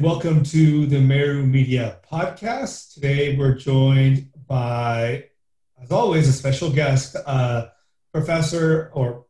welcome to the Meru Media Podcast. Today, we're joined by, as always, a special guest, uh, Professor, or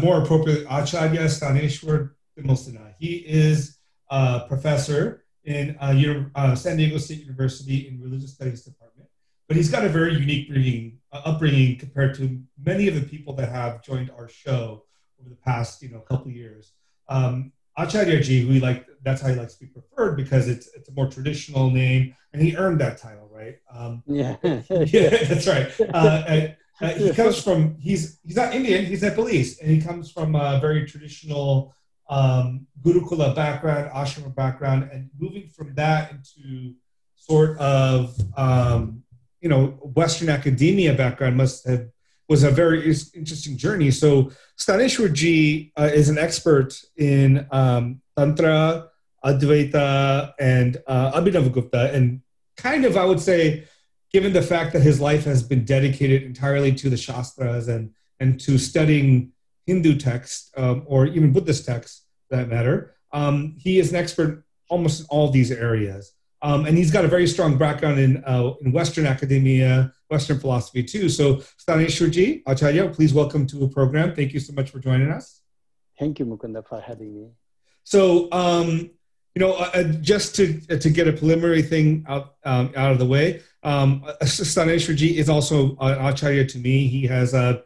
more appropriate, Acharya Staneshwar Timalsina. He is a professor in uh, uh, San Diego State University in Religious Studies Department, but he's got a very unique bringing, uh, upbringing compared to many of the people that have joined our show over the past, you know, couple years. Um, Acharya Ji, who he like, that's how he likes to be preferred because it's it's a more traditional name, and he earned that title, right? Um, Yeah. yeah, that's right. Uh, and, uh, he comes from he's he's not Indian, he's Nepalese, and he comes from a very traditional um, Gurukula background, ashrama background, and moving from that into sort of um, you know Western academia background must have was a very interesting journey. So Staneshwarji uh, is an expert in um, Tantra, Advaita, and uh, Abhinavagupta, and kind of I would say, given the fact that his life has been dedicated entirely to the Shastras and and to studying Hindu texts um, or even Buddhist texts, that matter, um, he is an expert almost in all these areas. Um, and he's got a very strong background in, uh, in Western academia, Western philosophy too. So, Staneshwarji, Acharya, please welcome to the program. Thank you so much for joining us. Thank you, Mukunda, for having me. So, um, you know, uh, uh, just to to get a preliminary thing out um, out of the way, um, uh, Staneshwarji is also an acharya to me. He has uh,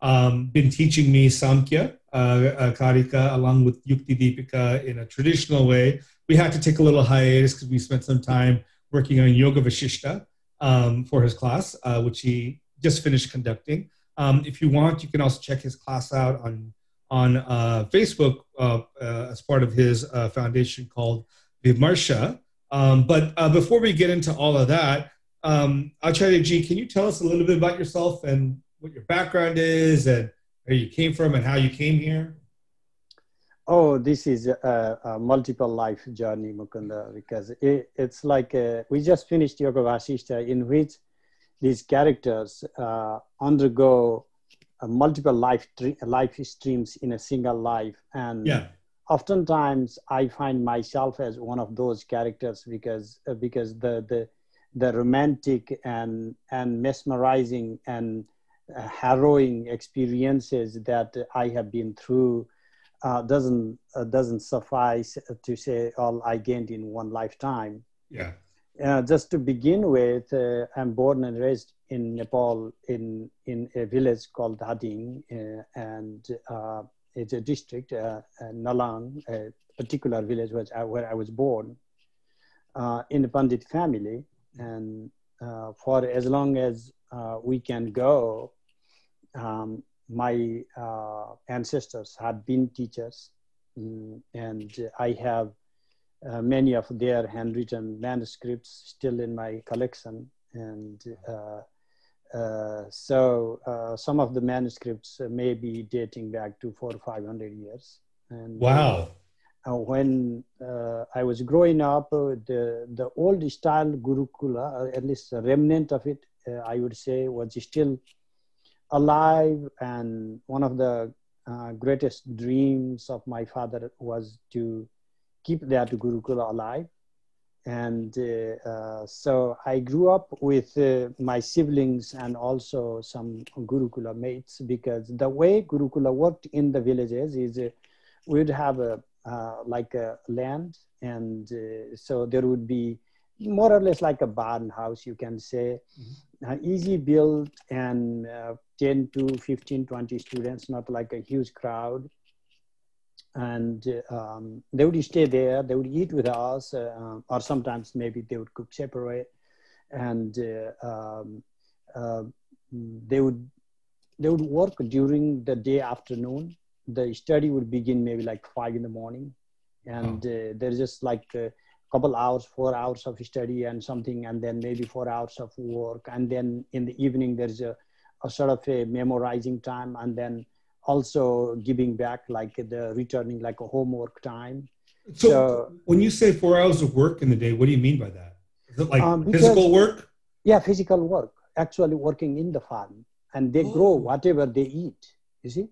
um, been teaching me Samkhya, uh, uh, Karika, along with Yukti Deepika in a traditional way. We had to take a little hiatus because we spent some time working on Yoga Vashishta um, for his class, uh, which he just finished conducting. Um, if you want, you can also check his class out on on uh, Facebook uh, uh, as part of his uh, foundation called Vimarsha. Um, but uh, before we get into all of that, um, Acharya Ji, can you tell us a little bit about yourself and what your background is and where you came from and how you came here? Oh, this is a, a multiple life journey, Mukunda, because it, it's like uh we just finished Yoga Vasishta, in which these characters uh, undergo a multiple life life streams in a single life, and Yeah. oftentimes I find myself as one of those characters because uh, because the the the romantic and and mesmerizing and uh, harrowing experiences that I have been through uh, doesn't uh, doesn't suffice to say all I gained in one lifetime. Yeah. Uh, just to begin with, uh, I'm born and raised in Nepal in in a village called Dhading, uh, and uh, it's a district, Nalang, a particular village where I, where I was born, uh, in a Pandit family, and uh, for as long as uh, we can go, um, my uh, ancestors had been teachers, mm, and I have uh, many of their handwritten manuscripts still in my collection. And uh, uh, so uh, some of the manuscripts may be dating back to four or five hundred years. And Wow. uh, when uh, I was growing up, uh, the the old style Gurukula, at least a remnant of it, uh, I would say, was still alive. And one of the uh, greatest dreams of my father was to keep that Gurukula alive. And uh, uh, so I grew up with uh, my siblings and also some Gurukula mates because the way Gurukula worked in the villages is uh, we'd have a uh, like a land and so there would be more or less like a barn house you can say uh, easy built and uh, 10 to 15 20 students not like a huge crowd. And um, they would stay there they would eat with us uh, or sometimes maybe they would cook separate. And uh, um, uh, they would they would work during the day afternoon. The study would begin maybe like five in the morning. And uh, there's just like couple hours four hours of study and something and then maybe four hours of work and then in the evening there's a, a sort of a memorizing time and then also giving back like the returning like a homework time So, So- when you say four hours of work in the day, what do you mean by that? Is it like Um, because- physical work? yeah physical work actually working in the farm and they grow Oh. whatever they eat you see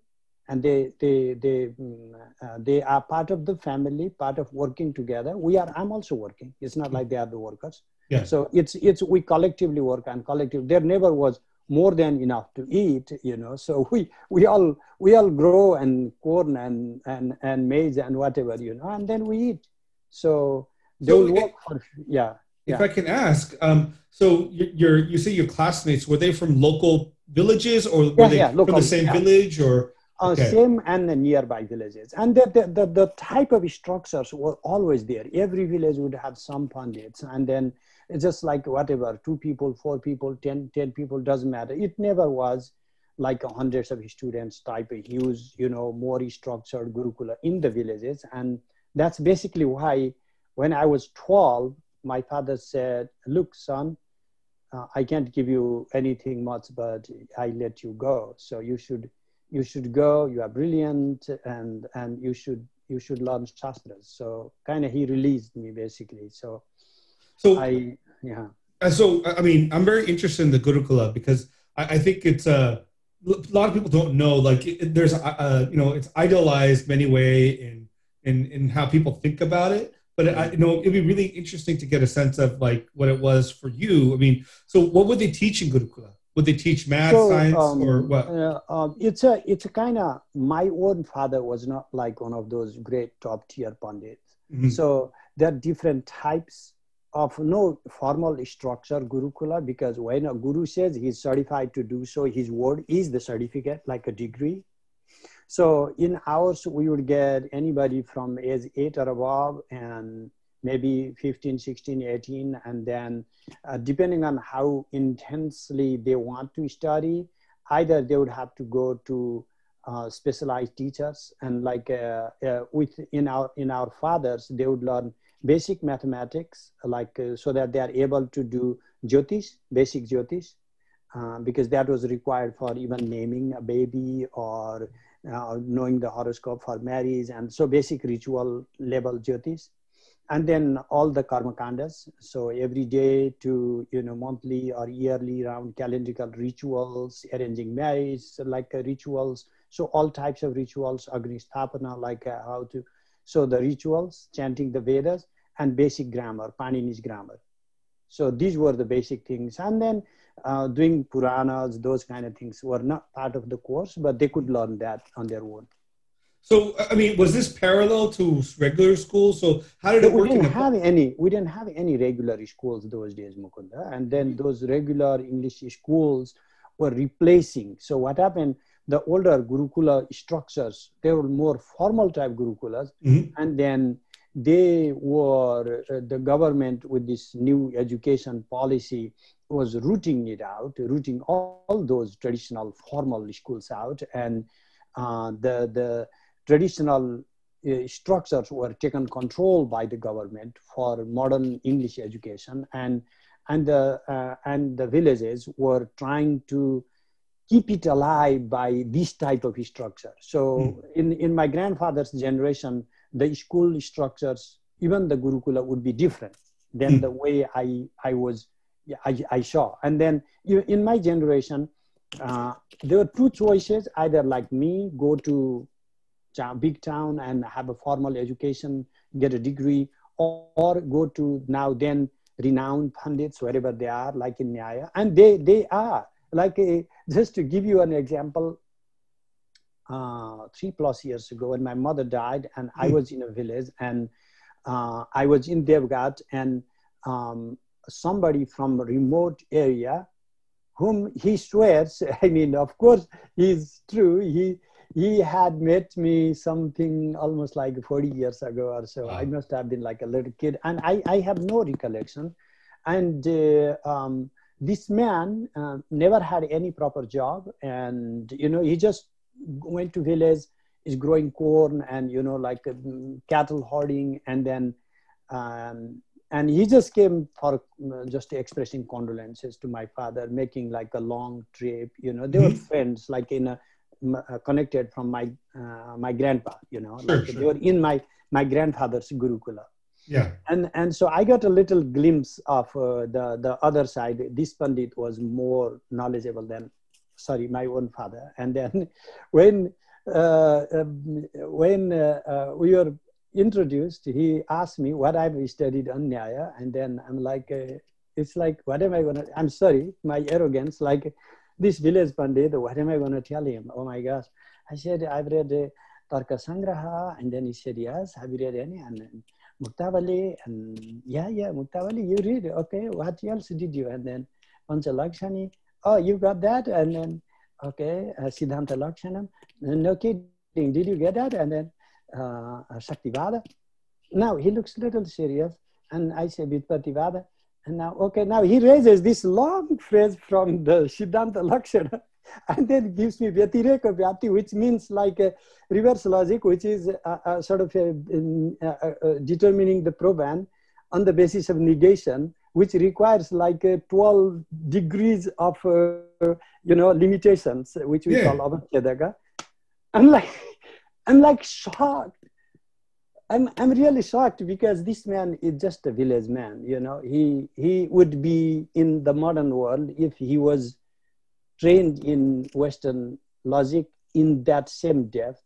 and they they they mm, uh, they are part of the family, part of working together. We are. I'm also working. It's not like they are the workers. Yeah. So it's it's we collectively work and collective. There never was more than enough to eat, you know. So we we all we all grow and corn and and and maize and whatever, you know, and then we eat. So they So work for yeah. If Yeah. I can ask, um, so you- you're you say your classmates were they from local villages or were Yeah, they yeah, from the same village or uh, Okay. same and the nearby villages. And the, the, the, the type of structures were always there. Every village would have some pundits. And then it's just like whatever, two people, four people, 10, 10 people, doesn't matter. It never was like hundreds of students type of huge, you know, more structured Gurukula in the villages. And that's basically why when I was 12, my father said, look, son, uh, I can't give you anything much, but I let you go. So you should you should go you are brilliant and and you should you should learn shastras so kind of he released me basically so so i yeah Uh, so I mean, I'm very interested in the Gurukula because I, I think it's uh, a a lot of people don't know. Like, it, there's a, a you know, it's idolized many way in in in how people think about it. But I, you know, it'd be really interesting to get a sense of like what it was for you. I mean, so what would they teach in Gurukula? Would they teach math, so science, um, or what? uh, um, it's a it's a kind of my own father was not like one of those great top tier pundits Mhm. so there are different types of no formal structure gurukula because when a guru says he's certified to do so his word is the certificate like a degree so in ours we would get anybody from age 8 or above and maybe 15 16 18 and then uh, depending on how intensely they want to study either they would have to go to uh, specialized teachers and like uh, uh, with in our in our fathers they would learn basic mathematics like uh, so that they are able to do jyotish basic jyotish uh, because that was required for even naming a baby or knowing the horoscope for marriage and so basic ritual level jyotish and then all the karma kandas. So every day to you know monthly or yearly round calendrical rituals arranging marriage like uh, rituals. So all types of rituals agni sthapana like uh, how to so the rituals chanting the vedas and basic grammar panini's grammar. So these were the basic things. And then uh, doing puranas those kind of things were not part of the course but they could learn that on their own So I mean, was this parallel to regular school? So how did it we work? In didn't have any we didn't have any regular schools those days mukunda and then those regular english schools were replacing so what happened the older gurukula structures they were more formal type gurukulas Mhm. and then they were uh, the government with this new education policy was rooting it out rooting all, all those traditional formal schools out and uh, the the traditional uh, structures were taken control by the government for modern English education, and and the uh, and the villages were trying to keep it alive by this type of structure. So in in my grandfather's generation, the school structures, even the Gurukula, would be different than Hmm. the way I I was I, I saw. And then you- in my generation, uh, there were two choices: either like me, go to town, big town and have a formal education, get a degree, or, or go to now then renowned pundits wherever they are, like in Nyaya, and they they are like a, just to give you an example. Uh, three plus years ago, when my mother died, and I Hmm. was in a village, and uh, I was in Devghat, and um, somebody from a remote area, whom he swears, I mean, of course, he's true. He he had met me something almost like 40 years ago or so. I must have been like a little kid, and I, I have no recollection. And uh, um, this man uh, never had any proper job, and you know he just went to village, is growing corn and you know like um, cattle herding, and then um, and he just came for uh, just expressing condolences to my father, making like a long trip. You know, they were Mhm. friends, like in a connected from my uh, my grandpa. You know, Sure, like sure. they were in my my grandfather's gurukula yeah. and and so I got a little glimpse of uh, the the other side. This pandit was more knowledgeable than, sorry, my own father. And then when uh, um, when uh, uh, we were introduced, he asked me what I've studied on Nyaya, and then I'm like, uh, it's like, what am I gonna? I'm sorry, my arrogance, like this village pandit. What am I gonna tell him? Oh my gosh! I said I've read uh, Tarka Sangraha, and then he said yes. Have you read any? And then, Muktavali, and yeah, yeah, Muktavali, you read. Okay, what else did you? And then Panchalakshani. Oh, you got that? And then okay, uh, Siddhanta Lakshanam. No kidding. Did you get that? And then uh, Shaktivada. Now he looks a little serious, and I say Vyutpattivada. And now, okay, now he raises this long phrase from the Siddhanta Lakshana and then gives me Vyatireka Vyapti, which means like a reverse logic, which is uh, uh, sort of a, in, uh, determining the proban on the basis of negation, which requires like 12 degrees of, uh, you know, limitations, which we Yeah. call Avachedaka. I'm like, I'm like shocked. I'm, I'm really shocked because this man is just a village man, you know. He, he would be in the modern world if he was trained in Western logic in that same depth.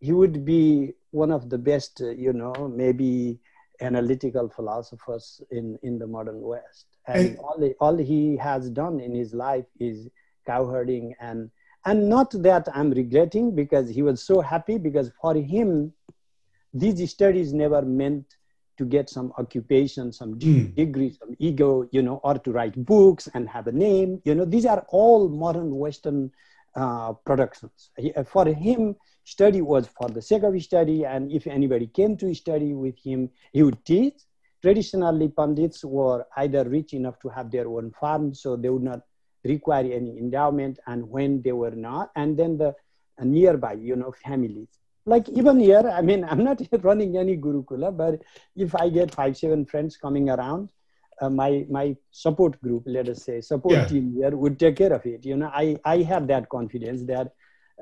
He would be one of the best, you know, maybe analytical philosophers in, in the modern West. And, And- all, he, all he has done in his life is cowherding and and not that i'm regretting because he was so happy because for him these studies never meant to get some occupation some Mm. degree some ego you know or to write books and have a name you know. These are all modern western uh, productions. Uh, for him study was for the sake of study and if anybody came to study with him he would teach. Traditionally pandits were either rich enough to have their own farm so they would not require any endowment and when they were not and then the uh, nearby you know families like even here i mean i'm not running any gurukula but if i get five seven friends coming around uh, my my support group let us say support Yeah. team here would take care of it you know i i have that confidence that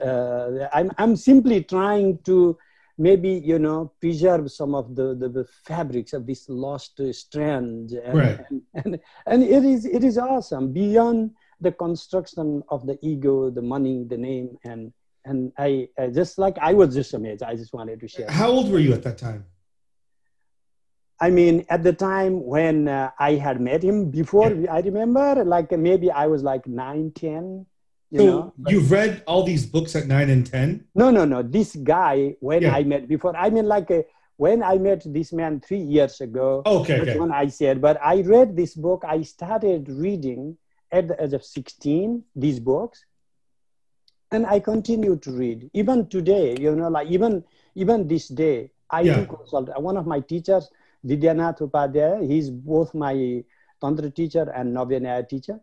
uh, i'm i'm simply trying to maybe you know preserve some of the the, the fabrics of this lost strand and, Right. and, and and it is it is awesome beyond the construction of the ego the money the name and and i, I just like i was just amazed i just wanted to share How old were you at that time? i mean at the time when uh, i had met him before i remember like maybe i was like 9 10 you so know but- you've read all these books at nine and ten. no no no this guy when Yeah. i met before i mean like uh, when i met this man three years ago Okay, That's okay. when I said, but I read this book. I started reading at the age of 16, these books. And I continue to read. Even today, you know, like even even this day, I Yeah. do consult. One of my teachers, Vidyanath Upadhyaya, he's both my Tantra teacher and Navyanyaya teacher.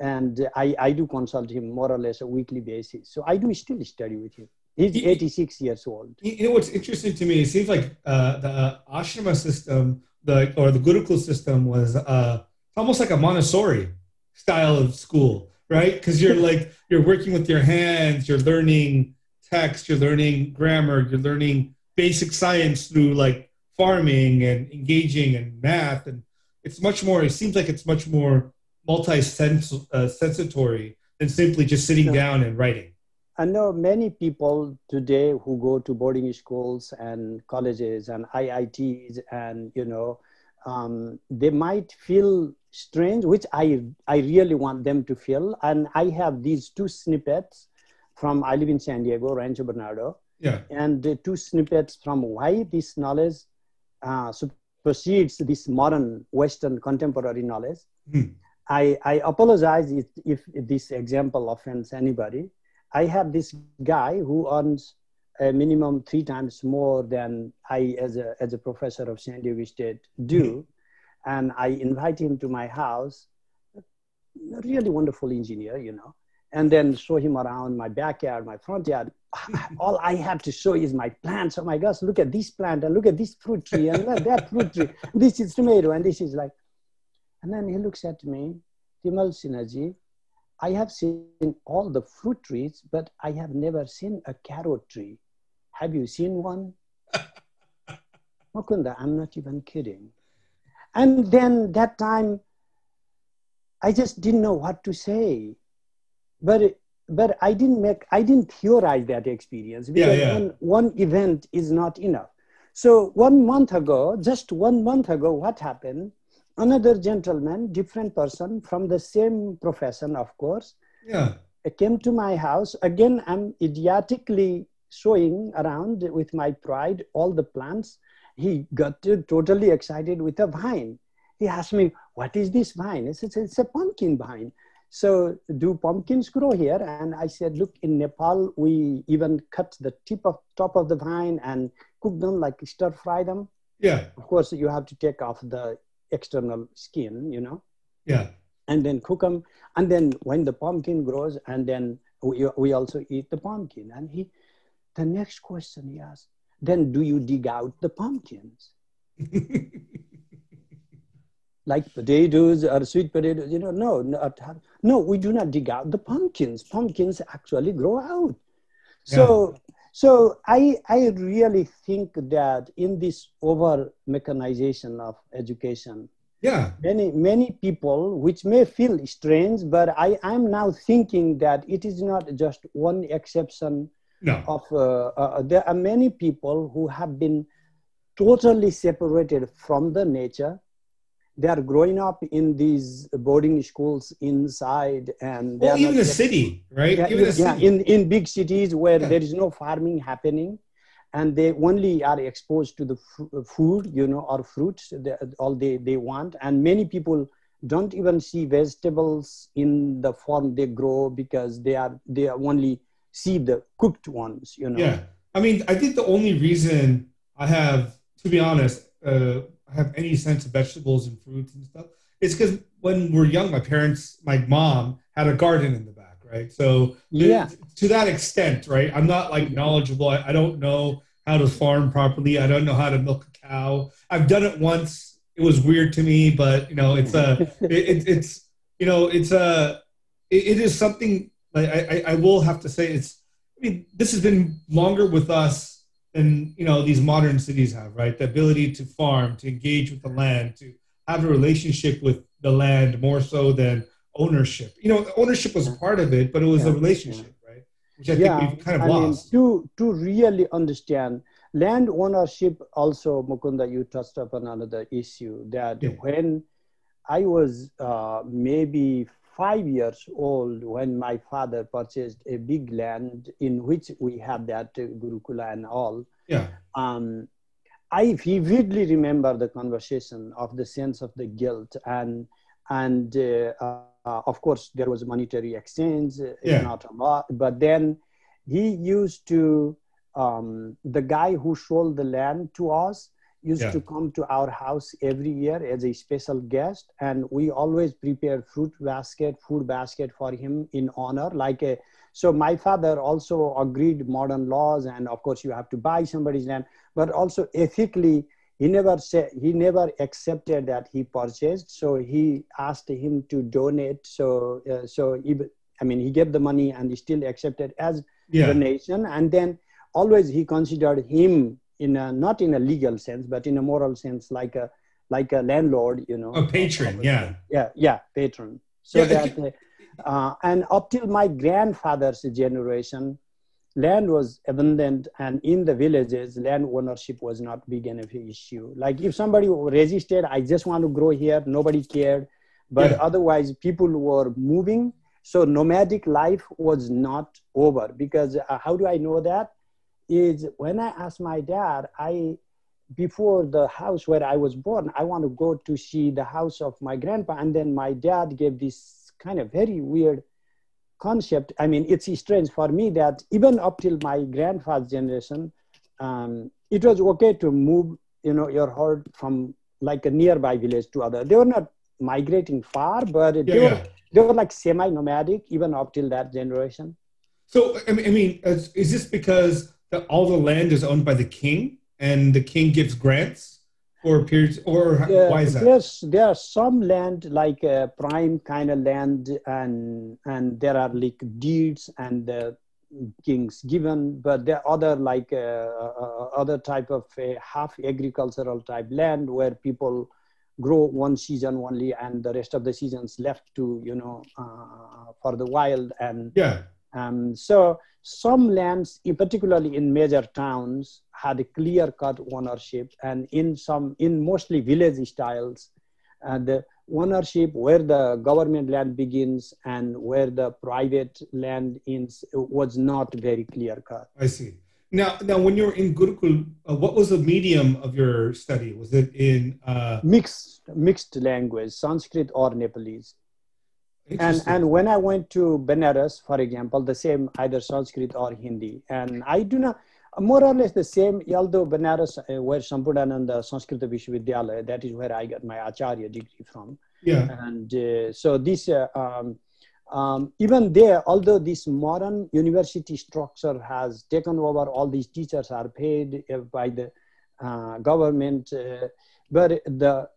And I, I do consult him more or less a weekly basis. So I do still study with him. He's He- 86 years old. You you know what's interesting to me? It seems like uh, the ashrama system, the or the Gurukul system, was uh, almost like a Montessori style of school, right? Because you're like you're working with your hands, you're learning text, you're learning grammar, you're learning basic science through like farming and engaging and math, and it's much more. It seems like it's much more multi-sens uh, than simply just sitting down and writing. I know many people today who go to boarding schools and colleges and IITs, and you know, um, they might feel strange, which I I really want them to feel. And I have these two snippets from I live in San Diego, Rancho Bernardo, Yeah. and the two snippets from why this knowledge uh, supersedes this modern Western contemporary knowledge. Hmm. I, I apologize if, if this example offends anybody. I have this guy who earns a minimum three times more than I, as a, as a professor of San Diego State, do. And I invite him to my house, a really wonderful engineer, you know, and then show him around my backyard, my front yard. All I have to show is my plants. Oh my gosh, look at this plant and look at this fruit tree and that fruit tree. This is tomato and this is like, and then he looks at me, Timalsinaji, I have seen all the fruit trees, but I have never seen a carrot tree. Have you seen one? Mukunda, I'm not even kidding. And then that time, I just didn't know what to say. But but I didn't make, I didn't theorize that experience because yeah. One, one event is not enough. So one month ago, just one month ago, what happened? Another gentleman, different person from the same profession, of course, Yeah. came to my house. Again, I'm idiotically showing around with my pride all the plants. He got totally excited with a vine. He asked me, What is this vine? I said, It's a pumpkin vine. So, do pumpkins grow here? And I said, Look, in Nepal, we even cut the tip of top of the vine and cook them, like stir fry them. Yeah. Of course, you have to take off the external skin, you know Yeah. and then cook them and then when the pumpkin grows and then we, we also eat the pumpkin and he the next question he asked then do you dig out the pumpkins? Like potatoes or sweet potatoes you know no not, no we do not dig out the pumpkins. Pumpkins actually grow out. So so i i really think that in this over mechanization of education yeah. many many people which may feel strange but i am now thinking that it is not just one exception No. of uh, uh, there are many people who have been totally separated from the nature they are growing up in these boarding schools inside and they Well, are even yet- city, right? yeah, even a yeah, in, in big cities where Yeah. there is no farming happening and they only are exposed to the fr- food you know or fruits the, all they, they want and many people don't even see vegetables in the form they grow because they are they are only see the cooked ones you know Yeah. I mean, I think the only reason I have, to be honest, uh, have any sense of vegetables and fruits and stuff is because when we're young, my parents, my mom had a garden in the back, right? So Yeah. to that extent, right? I'm not like knowledgeable. I, I don't know how to farm properly. I don't know how to milk a cow. I've done it once. It was weird to me, but you know, it's a, it, it, it's, you know, it's a, it, it is something like I, I, I will have to say it's, I mean, this has been longer with us than you know these modern cities have, right? The ability to farm, to engage with the land, to have a relationship with the land more so than ownership. You know, ownership was part of it, but it was Yeah, a relationship, right? Which I yeah, think we've kind of I mean, to to really understand land ownership, also Mukunda, you touched upon another issue that Yeah. when I was uh, maybe five years old when my father purchased a big land in which we had that uh, Gurukula and all. yeah, Um, I vividly remember the conversation of the sense of the guilt and and uh, uh, of course there was monetary exchange uh, Yeah. not a lot but then he used to um, the guy who sold the land to us used Yeah. to come to our house every year as a special guest and we always prepare fruit basket food basket for him in honor like a so my father also agreed modern laws and of course you have to buy somebody's land but also ethically he never said he never accepted that he purchased so he asked him to donate so uh, so even i mean he gave the money and he still accepted as yeah, donation and then always he considered him in a not in a legal sense but in a moral sense like a like a landlord you know. A patron. Yeah, yeah yeah patron. So Yeah, that uh, uh, and up till my grandfather's generation land was abundant and in the villages land ownership was not big enough issue. Like if somebody resisted i just want to grow here nobody cared. But Yeah. otherwise people were moving. So nomadic life was not over because uh, how do i know that is when i asked my dad i before the house where I was born, I want to go to see the house of my grandpa. And then my dad gave this kind of very weird concept. I mean, it's strange for me that even up till my grandfather's generation, um, it was okay to move, you know, your herd from like a nearby village to other. They were not migrating far, but yeah, they, were, they were like semi-nomadic even up till that generation. So I mean, I mean, is, is this because the, all the land is owned by the king, and the king gives grants for periods, or why is that? There's there are some land like uh, prime kind of land, and and there are like deeds and the kings given, but there are other like uh, uh, other type of uh, half agricultural type land where people grow one season only, and the rest of the seasons left to you know uh, for the wild and Yeah, Um, so some lands, particularly in major towns, had a clear-cut ownership, and in some, in mostly village styles, uh, the ownership where the government land begins and where the private land ends was not very clear-cut. I see. Now, now, when you were in Gurukul, uh, what was the medium of your study? Was it in uh, Mixed, mixed language, Sanskrit or Nepalese. And, and when I went to Benares, for example, the same either Sanskrit or Hindi. And I do not, more or less the same, although Benares, uh, where Sampurnananda Sanskrit Vishwavidyalaya, that is where I got my Acharya degree from. yeah, And uh, so this, uh, um, um, even there, although this modern university structure has taken over, all these teachers are paid uh, by the uh, government, uh, but the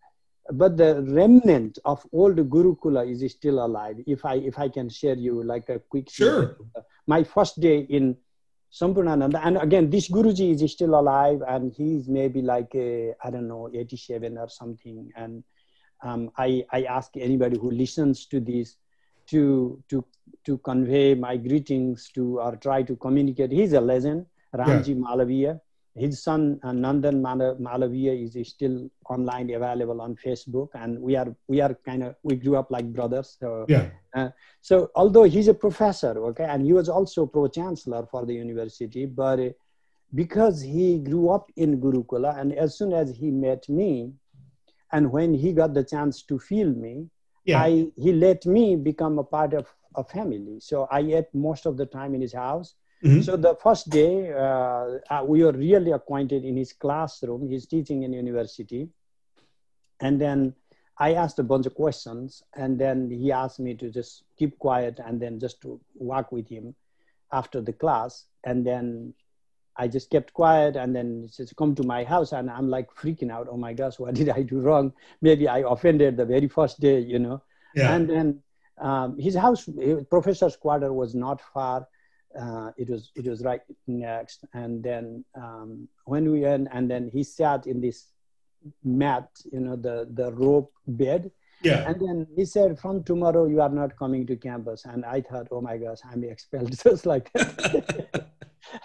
but the remnant of old Gurukula is still alive. If I if I can share you like a quick Sure. My first day in Sampurnananda, and again, this Guruji is still alive, and he's maybe like I don't know, 87 or something. And um, I I ask anybody who listens to this to to to convey my greetings to or try to communicate. He's a legend, Ramji Malaviya. His son uh, Nandan Mala- Malaviya is still online available on Facebook, and we are we are kind of we grew up like brothers. So yeah, so although he's a professor, okay, and he was also pro chancellor for the university, but uh, because he grew up in Gurukula, and as soon as he met me, and when he got the chance to feel me, yeah. I he let me become a part of a family. So I ate most of the time in his house. Mhm. So the first day, uh, uh, we were really acquainted in his classroom. He's teaching in university, and then I asked a bunch of questions, and then he asked me to just keep quiet and then just to walk with him after the class, and then I just kept quiet, and then he says, "Come to my house," and I'm like freaking out. Oh my gosh, what did I do wrong? Maybe I offended the very first day, you know. yeah. And then um, his house, his professor's quarter was not far. Uh, it was it was right next. And then um, when we went, and then he sat in this mat, you know, the the rope bed. yeah. And then he said, "From tomorrow, you are not coming to campus." And I thought, "Oh my gosh, I'm expelled just like that."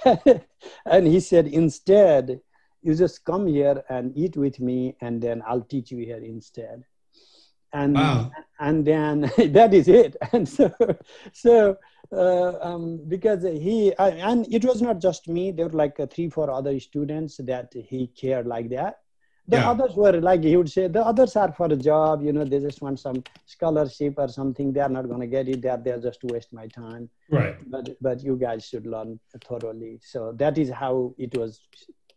and he said, "Instead, you just come here and eat with me, and then I'll teach you here instead." And Wow. and then that is it. And so, so uh, um, because he uh, and it was not just me. There were like uh, three, four other students that he cared like that. The Yeah. others were like he would say the others are for a job. You know, they just want some scholarship or something. They are not going to get it. They are there just to waste my time. Right. But but you guys should learn thoroughly. So that is how it was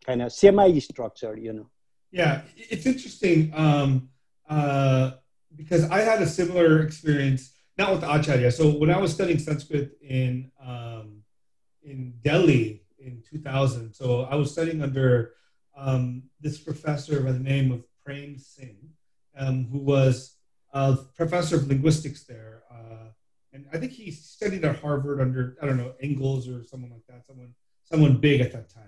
kind of semi-structured. You know. Yeah, it's interesting um, uh, because I had a similar experience, not with Acharya. So when I was studying Sanskrit in um, in Delhi in 2000, so I was studying under um, this professor by the name of Prem Singh, um, who was a professor of linguistics there, uh, and I think he studied at Harvard under I don't know Ingalls or someone like that, someone someone big at that time.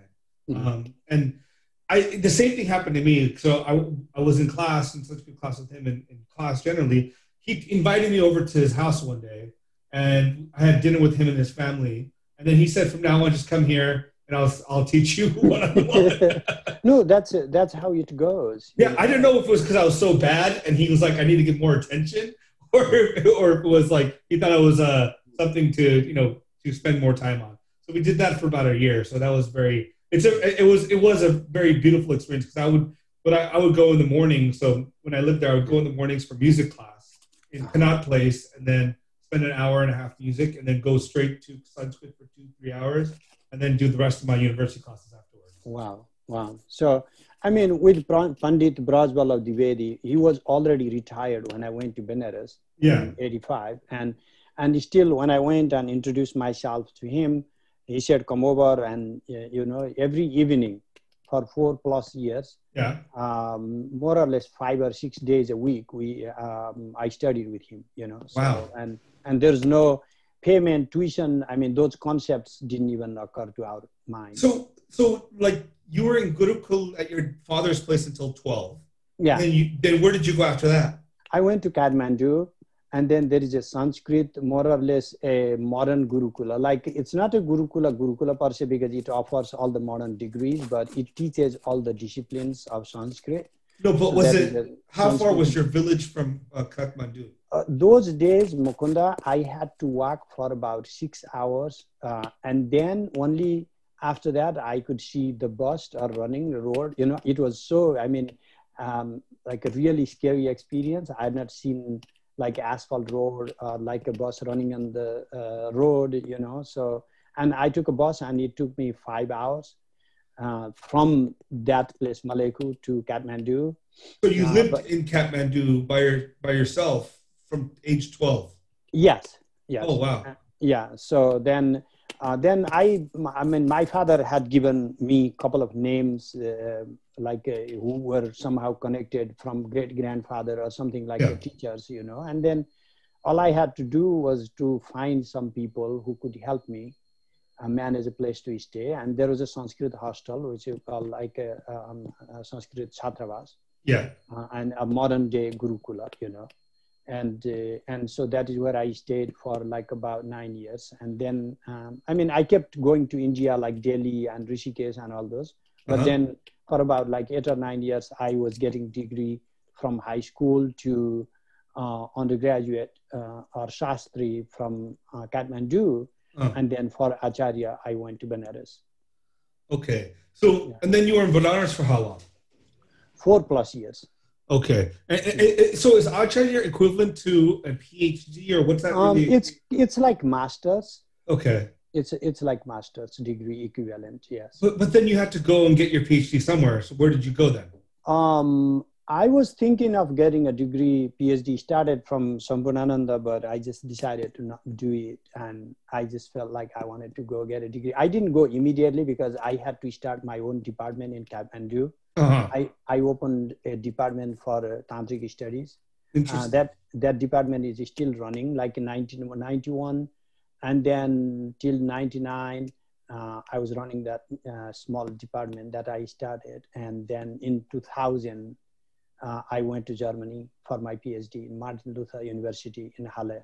Mhm. Um, and I the same thing happened to me. So I, I was in class in Sanskrit class with him in, in class generally. He invited me over to his house one day, and I had dinner with him and his family. And then he said, "From now on, just come here, and I'll I'll teach you what I want." no, that's that's how it goes. yeah, I didn't know if it was because I was so bad, and he was like, "I need to get more attention," or or if it was like he thought it was uh something to you know to spend more time on. So we did that for about a year. So that was very it's a it was it was a very beautiful experience because I would but I, I would go in the morning. So when I lived there, I would go in the mornings for music class in Connaught Place, and then spend an hour and a half music, and then go straight to Sanskrit for two three hours, and then do the rest of my university classes afterwards. Wow, wow. So, I mean, with Pandit Brajvallabh Dwivedi, he was already retired when I went to Benares Yeah, in 85. And, and still, when I went and introduced myself to him, he said, come over and, you know, every evening for four plus years, yeah, um, more or less five or six days a week, we, um, I studied with him, you know. So, Wow. And, and there's no payment, tuition. I mean, those concepts didn't even occur to our mind. So so like you were in Gurukul at your father's place until twelve. yeah. Then you then where did you go after that? I went to Kathmandu and then there is a Sanskrit, more or less a modern Gurukula. Like it's not a Gurukula, Gurukula per se, because it offers all the modern degrees, but it teaches all the disciplines of Sanskrit. No, but So was it? a How far was your village from uh, Kathmandu? Uh, those days, Mukunda, I had to walk for about six hours, uh, and then only after that I could see the bus or running the road. You know, it was so. I mean, um, like a really scary experience. I had not seen like asphalt road or like a bus running on the uh, road. You know, so and I took a bus, and it took me five hours uh, from that place, Malekhu, to Kathmandu. So you Uh, lived but- in Kathmandu by your by yourself from age twelve. Yes, yes. Oh wow. yeah so then uh, then i i mean my father had given me a couple of names uh, like uh, who were somehow connected from great grandfather or something like Yeah. the teachers you know and then all i had to do was to find some people who could help me uh, manage a place to stay and there was a sanskrit hostel which you call like a, um, a sanskrit chatravas Yeah. uh, and a modern day gurukula you know and uh, and so that is where i stayed for like about nine years and then um, i mean i kept going to india like delhi and rishikesh and all those but Uh-huh. then for about like eight or nine years i was getting degree from high school to uh, undergraduate uh, or shastri from uh, kathmandu and then for acharya i went to benares okay. So Yeah. and then you were in Benares for how long? four plus years Okay. And, and- and- so is Acharya equivalent to a PhD or what's that um, really? it's it's like masters okay. It's it's like master's degree equivalent yes But but then you had to go and get your PhD somewhere. So where did you go then? um i was thinking of getting a degree phd started from Sampurnananda, but i just decided to not do it and i just felt like i wanted to go get a degree i didn't go immediately because i had to start my own department in kathmandu Uh-huh. i i opened a department for uh, tantric studies uh, Interesting. that that department is still running like in 1991 and then till 99 uh, i was running that uh, small department that i started and then in 2000 uh, i went to germany for my phd in martin luther university in halle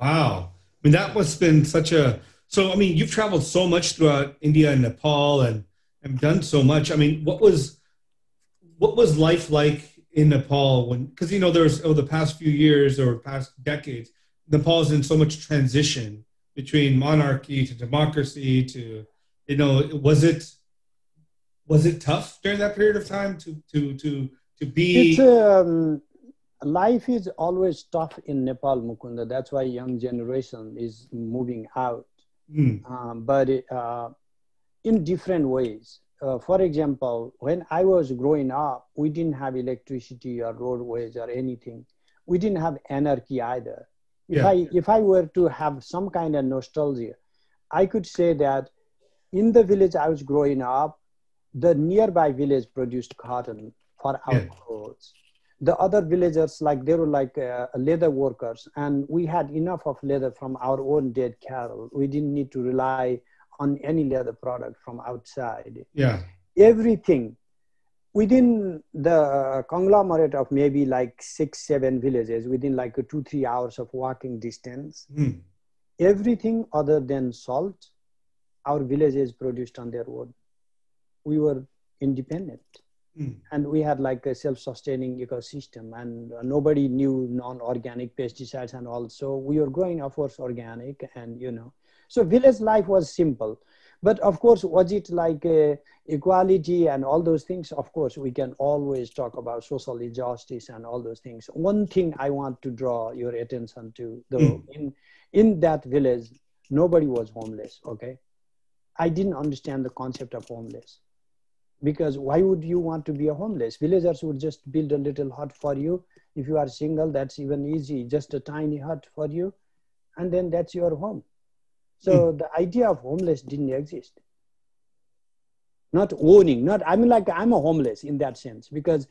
Wow. I mean, that must have been such a. So, I mean, you've traveled so much throughout India and Nepal and, and done so much. I mean, what was what was life like in Nepal when? Because you know, there's over the past few years or past decades, Nepal's in so much transition between monarchy to democracy to, you know, was it was it tough during that period of time to to to to be? um, life is always tough in nepal mukunda that's why young generation is moving out Hmm, um, but uh, in different ways. Uh, for example, when I was growing up, we didn't have electricity or roadways or anything. We didn't have anarchy either. If I if I were to have some kind of nostalgia, I could say that in the village I was growing up, the nearby village produced cotton for our Yeah. clothes. The other villagers, like they were like uh, leather workers, and we had enough of leather from our own dead cattle. We didn't need to rely on any leather product from outside. yeah. Everything within the conglomerate of maybe like six, seven villages, within like two, three hours of walking distance, Hmm, everything other than salt, our villages produced on their own. We were independent. Hmm. and we had like a self-sustaining ecosystem and uh, nobody knew non-organic pesticides and also we were growing of course organic and you know. So village life was simple but of course was it like uh, equality and all those things? Of course we can always talk about social injustice and all those things. One thing i want to draw your attention to though Mm. in in that village nobody was homeless okay? I didn't understand the concept of homeless. Because why would you want to be a homeless? Villagers would just build a little hut for you. If you are single that's even easy. Just a tiny hut for you and then that's your home so the idea of homeless didn't exist not owning not i mean like i'm a homeless in that sense because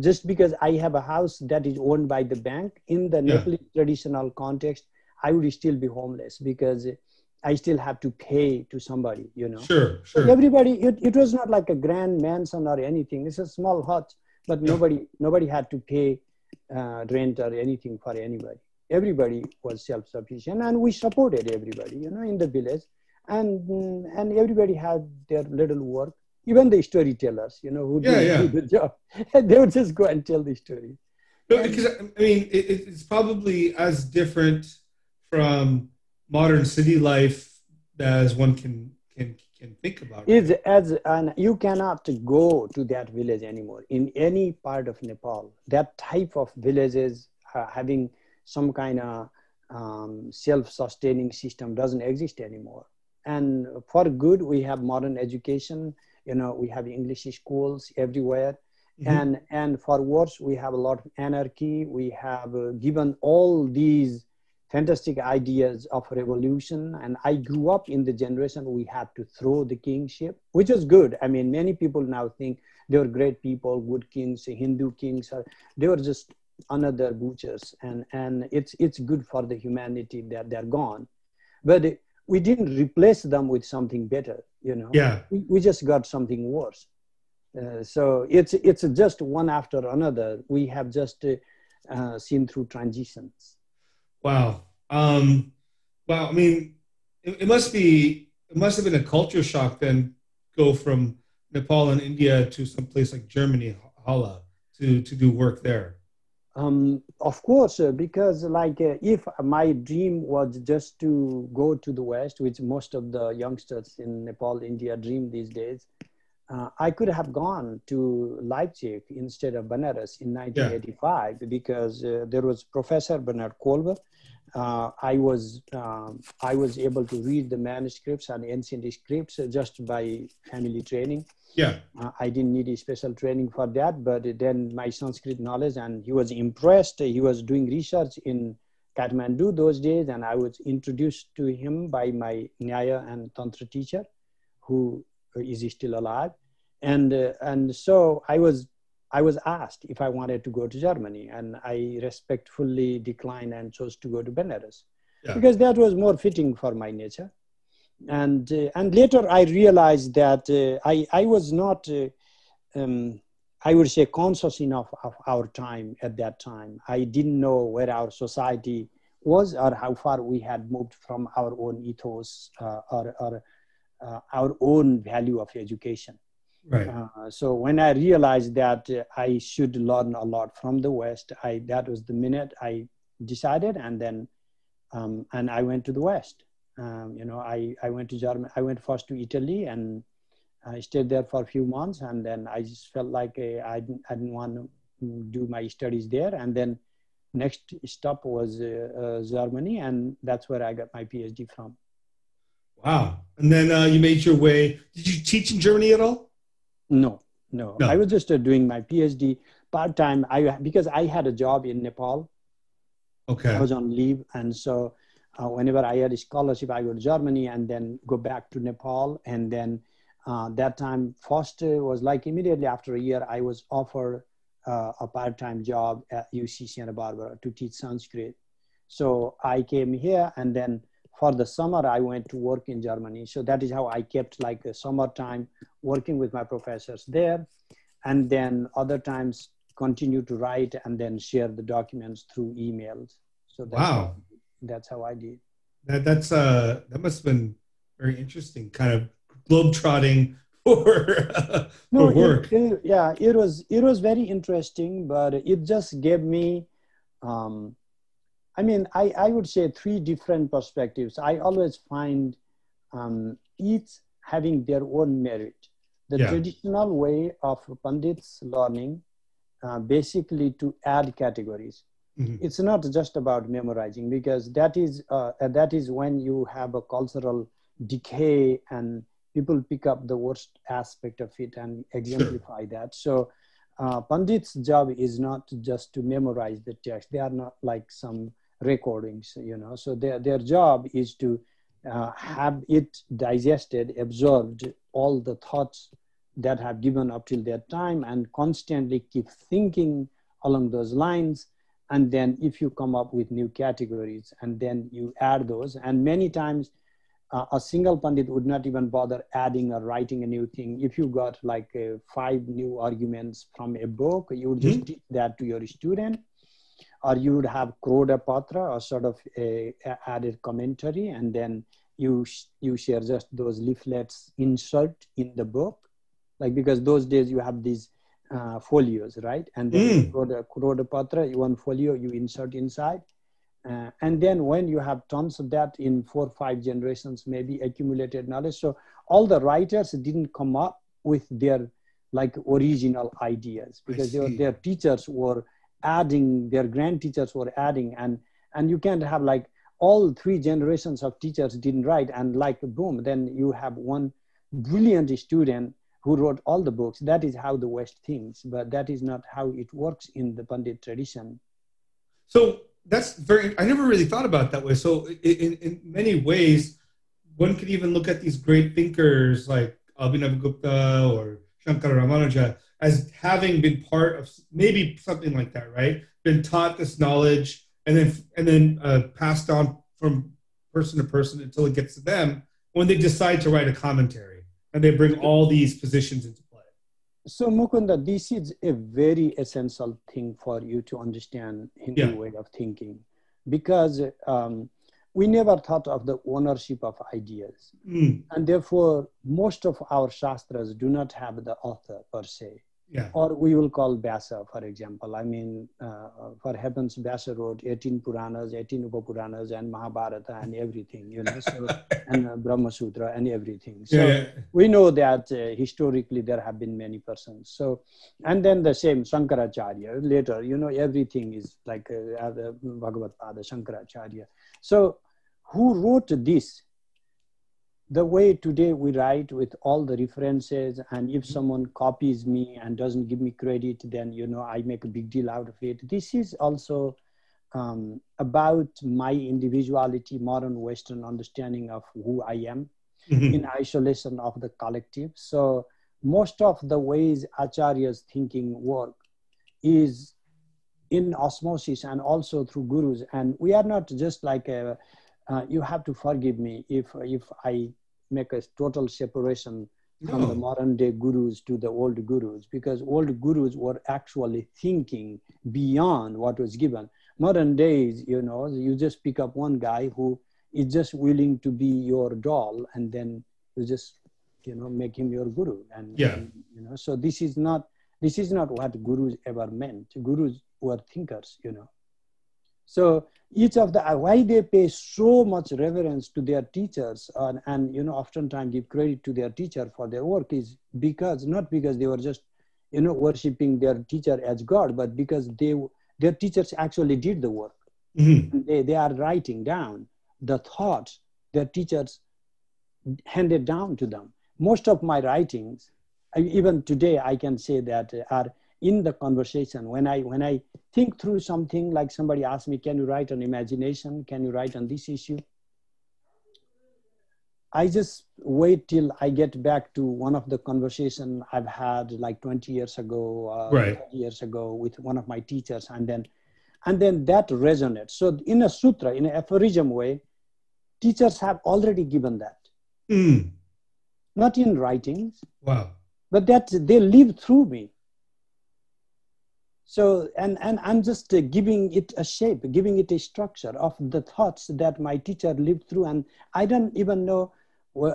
just because i have a house that is owned by the bank in the Yeah. nepalese traditional context i would still be homeless because i still have to pay to somebody you know Sure, so sure. everybody, it, it was not like a grand mansion or anything. It's a small hut, but nobody nobody had to pay uh, rent or anything for anybody. Everybody was self-sufficient, and we supported everybody, you know, in the village, and and everybody had their little work. Even the storytellers, you know, who Yeah, didn't yeah. do the job, they would just go and tell the story. No, because I mean, it, it- it's probably as different from modern city life as one can can can think about. is as and you cannot go to that village anymore in any part of nepal that type of villages uh, having some kind of um, self-sustaining system doesn't exist anymore. And for good we have modern education you know we have english schools everywhere. Mhm. and and for worse we have a lot of anarchy. We have uh, given all these fantastic ideas of revolution. And i grew up in the generation we had to throw the kingship which is good. I mean many people now think they were great people good kings hindu kings. They were just another butchers and and it's it's good for the humanity that they're gone but we didn't replace them with something better you know Yeah. we, we just got something worse. Uh, so it's it's just one after another. We have just uh, uh, seen through transitions. Wow. Um, wow. I mean, it, it must be it must have been a culture shock then go from Nepal and India to some place like Germany, Halle, to to do work there. Um, of course, uh, because like uh, if my dream was just to go to the West, which most of the youngsters in Nepal, India dream these days, uh, I could have gone to Leipzig instead of Benares in 1985 because uh, there was Professor Bernard Kölver. Uh, I was um, I was able to read the manuscripts and ancient scripts just by family training. Yeah. Uh, I didn't need a special training for that, but then my Sanskrit knowledge, and he was impressed. He was doing research in Kathmandu those days, and I was introduced to him by my Nyaya and Tantra teacher, who is still alive. And, uh, and so I was, I was asked if I wanted to go to Germany, and I respectfully declined and chose to go to Benares Yeah. because that was more fitting for my nature and uh, and later I realized that uh, I I was not uh, um, I would say conscious enough of our time at that time. I didn't know where our society was or how far we had moved from our own ethos uh, or, or uh, our own value of education. Right. Uh, so when I realized that uh, I should learn a lot from the West, I that was the minute I decided, and then um, and I went to the West. Um, you know, I, I went to Germany. I went first to Italy and I stayed there for a few months. And then I just felt like uh, I, didn't, I didn't want to do my studies there. And then next stop was uh, uh, Germany. And that's where I got my PhD from. Wow. And then uh, you made your way. Did you teach in Germany at all? No, no. No. I was just uh, doing my PhD part time. I because I had a job in Nepal. Okay. I was on leave, and so uh, whenever I had a scholarship, I go to Germany and then go back to Nepal. And then uh, that time, first was like immediately after a year, I was offered uh, a part-time job at UC Santa Barbara to teach Sanskrit. So I came here, and then for the summer, I went to work in Germany. So that is how I kept like a summertime working with my professors there, and then other times continue to write and then share the documents through emails. So that's Wow. how, that's how I did. That that's uh that must have been very interesting, kind of globetrotting for No, for it- work. it- yeah, it was it was very interesting, but it just gave me, um, I mean, I I would say three different perspectives. I always find um, each having their own merit. The Yeah. traditional way of pandits learning, uh, basically to add categories. Mhm. it's not just about memorizing because that is uh, that is when you have a cultural decay and people pick up the worst aspect of it and exemplify that so uh, pandit's job is not just to memorize the text they are not like some recordings you know. So their, their job is to uh, have it digested absorbed all the thoughts that have given up till that time and constantly keep thinking along those lines. And then if you come up with new categories and then you add those and many times uh, a single pandit would not even bother adding or writing a new thing. If you got like uh, five new arguments from a book you would just teach that to your student or you would have Kroda Patra, or sort of a, a added commentary, and then you sh- you share just those leaflets insert in the book, like because those days you have these uh, folios, right? And then Mm. Kroda, Kroda Patra, one folio you insert inside. Uh, and then when you have tons of that in four or five generations maybe accumulated knowledge so all the writers didn't come up with their like original ideas because their, their teachers were adding their grand teachers were adding and and you can't have like all three generations of teachers didn't write and like boom then you have one brilliant student who wrote all the books that is how the west thinks but that is not how it works in the pandit tradition So that's very. I never really thought about that way. So in in many ways, one could even look at these great thinkers like Abhinavagupta or Shankara Ramanuja as having been part of maybe something like that, right? Been taught this knowledge and then and then uh, passed on from person to person until it gets to them when they decide to write a commentary and they bring all these positions into play. So Mukunda, this is a very essential thing for you to understand Hindu Yeah. way of thinking, because um, we never thought of the ownership of ideas, Mm, and therefore most of our shastras do not have the author per se, yeah. or we will call Vyasa, for example. I mean, uh, for heavens, Vyasa wrote 18 Puranas, 18 Upapuranas, and Mahabharata, and everything, you know, so, and uh, Brahma Sutra, and everything. So yeah, yeah. we know that uh, historically there have been many persons so and then the same shankaracharya later you know everything is like uh, uh, bhagavad pada shankaracharya so who wrote this the way today we write with all the references and if someone copies me and doesn't give me credit then you know i make a big deal out of it this is also um, about my individuality modern western understanding of who i am Mhm. in isolation of the collective. So most of the ways Acharya's thinking work is in osmosis and also through gurus. And we are not just like a, uh, you have to forgive me if if I make a total separation from the modern day gurus to the old gurus because old gurus were actually thinking beyond what was given. Modern days, you know, you just pick up one guy who is just willing to be your doll and then you just you know make him your guru and, Yeah. and, you know so this is not this is not what gurus ever meant gurus were thinkers you know so each of the why they pay so much reverence to their teachers and, and you know oftentimes give credit to their teacher for their work is because not because they were just you know worshiping their teacher as god but because they their teachers actually did the work Mhm. they, they are writing down the thoughts their teachers handed down to them. Most of my writings, even today, I can say that uh, are in the conversation. When I when I think through something, like somebody asks me, "Can you write on imagination? Can you write on this issue?" I just wait till I get back to one of the conversation I've had like 20 years ago, uh, Right. 30 years ago with one of my teachers, and then and then that resonates. So in a sutra, in an aphorism way, teachers have already given that, Mm. not in writings, Wow. but that they live through me. So and and I'm just uh, giving it a shape, giving it a structure of the thoughts that my teacher lived through, and I don't even know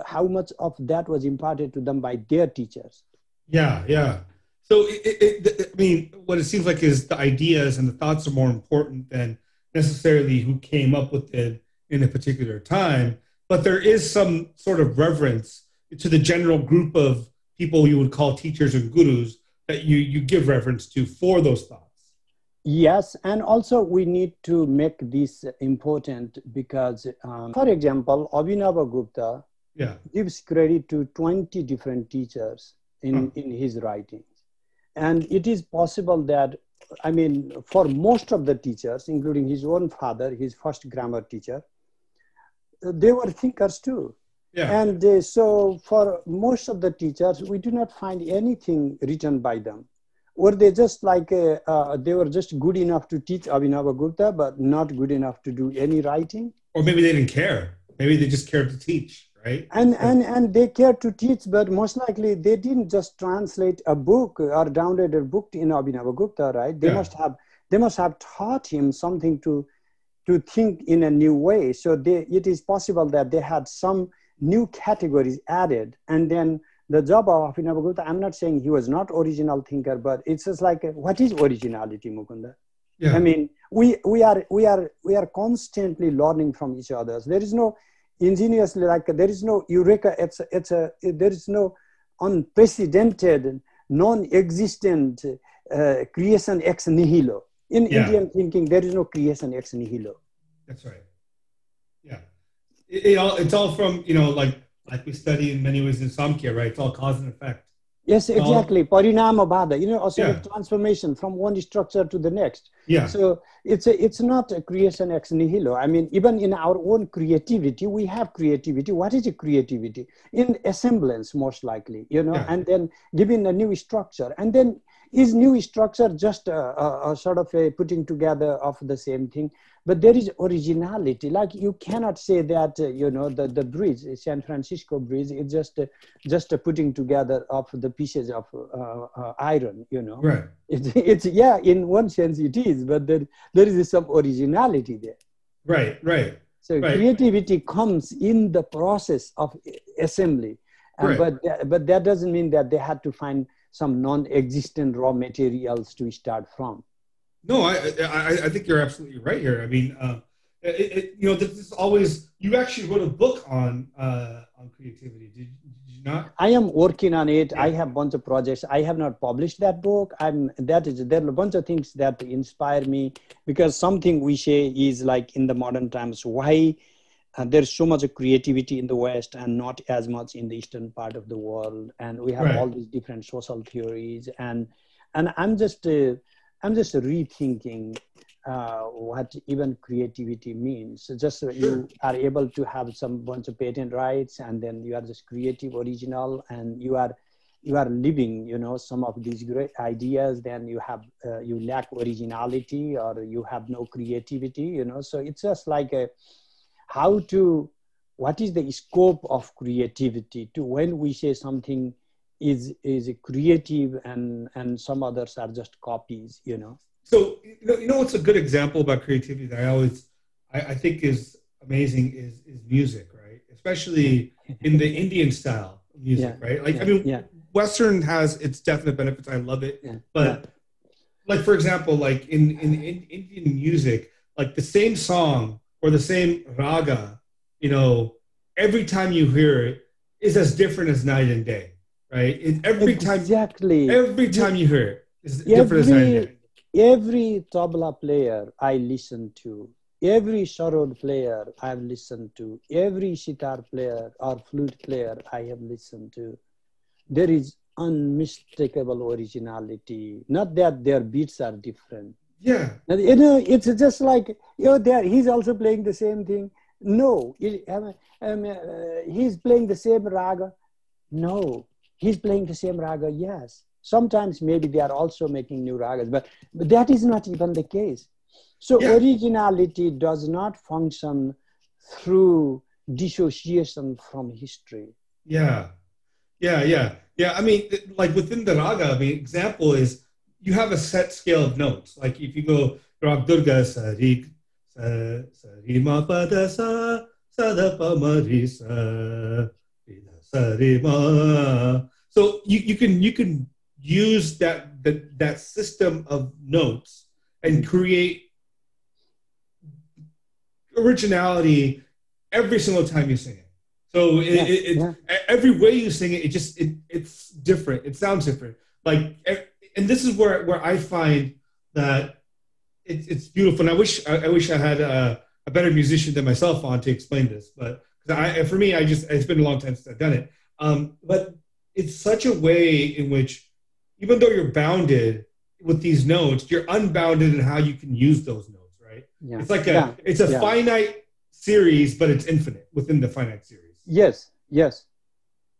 how much of that was imparted to them by their teachers. Yeah, yeah. So, it, it, it, I mean, what it seems like is the ideas and the thoughts are more important than necessarily who came up with it in a particular time. But there is some sort of reverence to the general group of people you would call teachers and gurus that you, you give reference to for those thoughts. Yes, and also we need to make this important because, um, for example, Abhinava Gupta Yeah. gives credit to 20 different teachers in, Hmm. in his writings. And it is possible that, I mean, for most of the teachers, including his own father, his first grammar teacher, they were thinkers too. Yeah. And uh, so, for most of the teachers, we do not find anything written by them. Were they just like uh, uh, they were just good enough to teach Abhinava Gupta, but not good enough to do any writing? or maybe they didn't care. Maybe they just cared to teach, right? And and and they cared to teach, but most likely they didn't just translate a book or download a book in Abhinava Gupta, right? They Yeah. must have they must have taught him something to to think in a new way. So they, it is possible that they had some new categories added, and then the job of Abhinavagupta, I'm not saying he was not original thinker, but it's just like what is originality, Mukunda? Yeah. I mean, we we are we are we are constantly learning from each other. There is no ingeniously like there is no eureka. It's a, it's a there is no unprecedented, non-existent uh, creation ex nihilo. In Yeah. Indian thinking, there is no creation ex nihilo. That's right. It, it all, it's all from, you know, like like we study in many ways in Samkhya, right? It's all cause and effect. Yes, exactly. Parinama vada, you know, a sort Yeah. of transformation from one structure to the next. Yeah. So it's a, it's not a creation ex nihilo. I mean, even in our own creativity, we have creativity. What is a creativity? In assemblance, most likely, you know, Yeah. and then giving a new structure. And then is new structure just a, a, a sort of a putting together of the same thing? But there is originality. Like you cannot say that, uh, you know, the, the bridge, San Francisco Bridge, is just, a, just a putting together of the pieces of uh, uh, iron, you know Right. it's, it's yeah in one sense it is but there, there is some originality there Right. Right. so Right. creativity comes in the process of assembly Right. but that, but that doesn't mean that they had to find some non-existent raw materials to start from No, I, I I think you're absolutely right here. I mean, uh, it, it, you know, this is always. You actually wrote a book on uh, on creativity. Did, did you not? i am working on it i Yeah. have bunch of projects i have not published that book i'm that is there are a bunch of things that inspire me because something we say is like in the modern times why uh, there's so much creativity in the west and not as much in the eastern part of the world. And we have Right. all these different social theories. And and i'm just uh, i'm just rethinking uh, what even creativity means. So just so you are able to have some bunch of patent rights and then you are just creative original and you are you are living you know some of these great ideas then you have uh, you lack originality or you have no creativity you know. So it's just like a how to what is the scope of creativity to when we say something is is creative and and some others are just copies you know So you know, you know what's a good example about creativity that I always I, I think is amazing is is music, right? Especially in the Indian style music, Yeah, right? Like I mean, yeah. Western has its definite benefits. I love it, yeah but like for example, like in, in in Indian music, like the same song or the same raga, you know, every time you hear it is as different as night and day, right? It, every time, exactly every time you hear it is different as night and day. every tabla player I listen to, every sarod player I've listened to, every sitar player or flute player I have listened to, there is unmistakable originality. Not that their beats are different. Yeah, you know, it's just like you know, there he's also playing the same thing. No, um, um, uh, he's playing the same raga. No, he's playing the same raga. Yes, sometimes maybe they are also making new ragas, but, but that is not even the case. So Yeah. originality does not function through dissociation from history. Yeah, yeah, yeah, yeah. I mean, like within the raga, I mean, example is you have a set scale of notes. Like if you go Rag Durga sa ri sa sa ri ma pa da sa sa da pa ma ri sa sa ri ma. So you, you can you can use that that that system of notes and create originality every single time you sing it. So it, Yeah, it, it, yeah. every way you sing it, it just it, it's different. It sounds different. Like, and this is where where I find that it's it's beautiful. And I wish I, I wish I had a, a better musician than myself on to explain this. but I, for me, I just it's been a long time since I've done it. Um, but it's such a way in which, even though you're bounded with these notes, you're unbounded in how you can use those notes. Right? Yeah. It's like a Yeah. it's a Yeah. finite series, but it's infinite within the finite series. Yes, yes.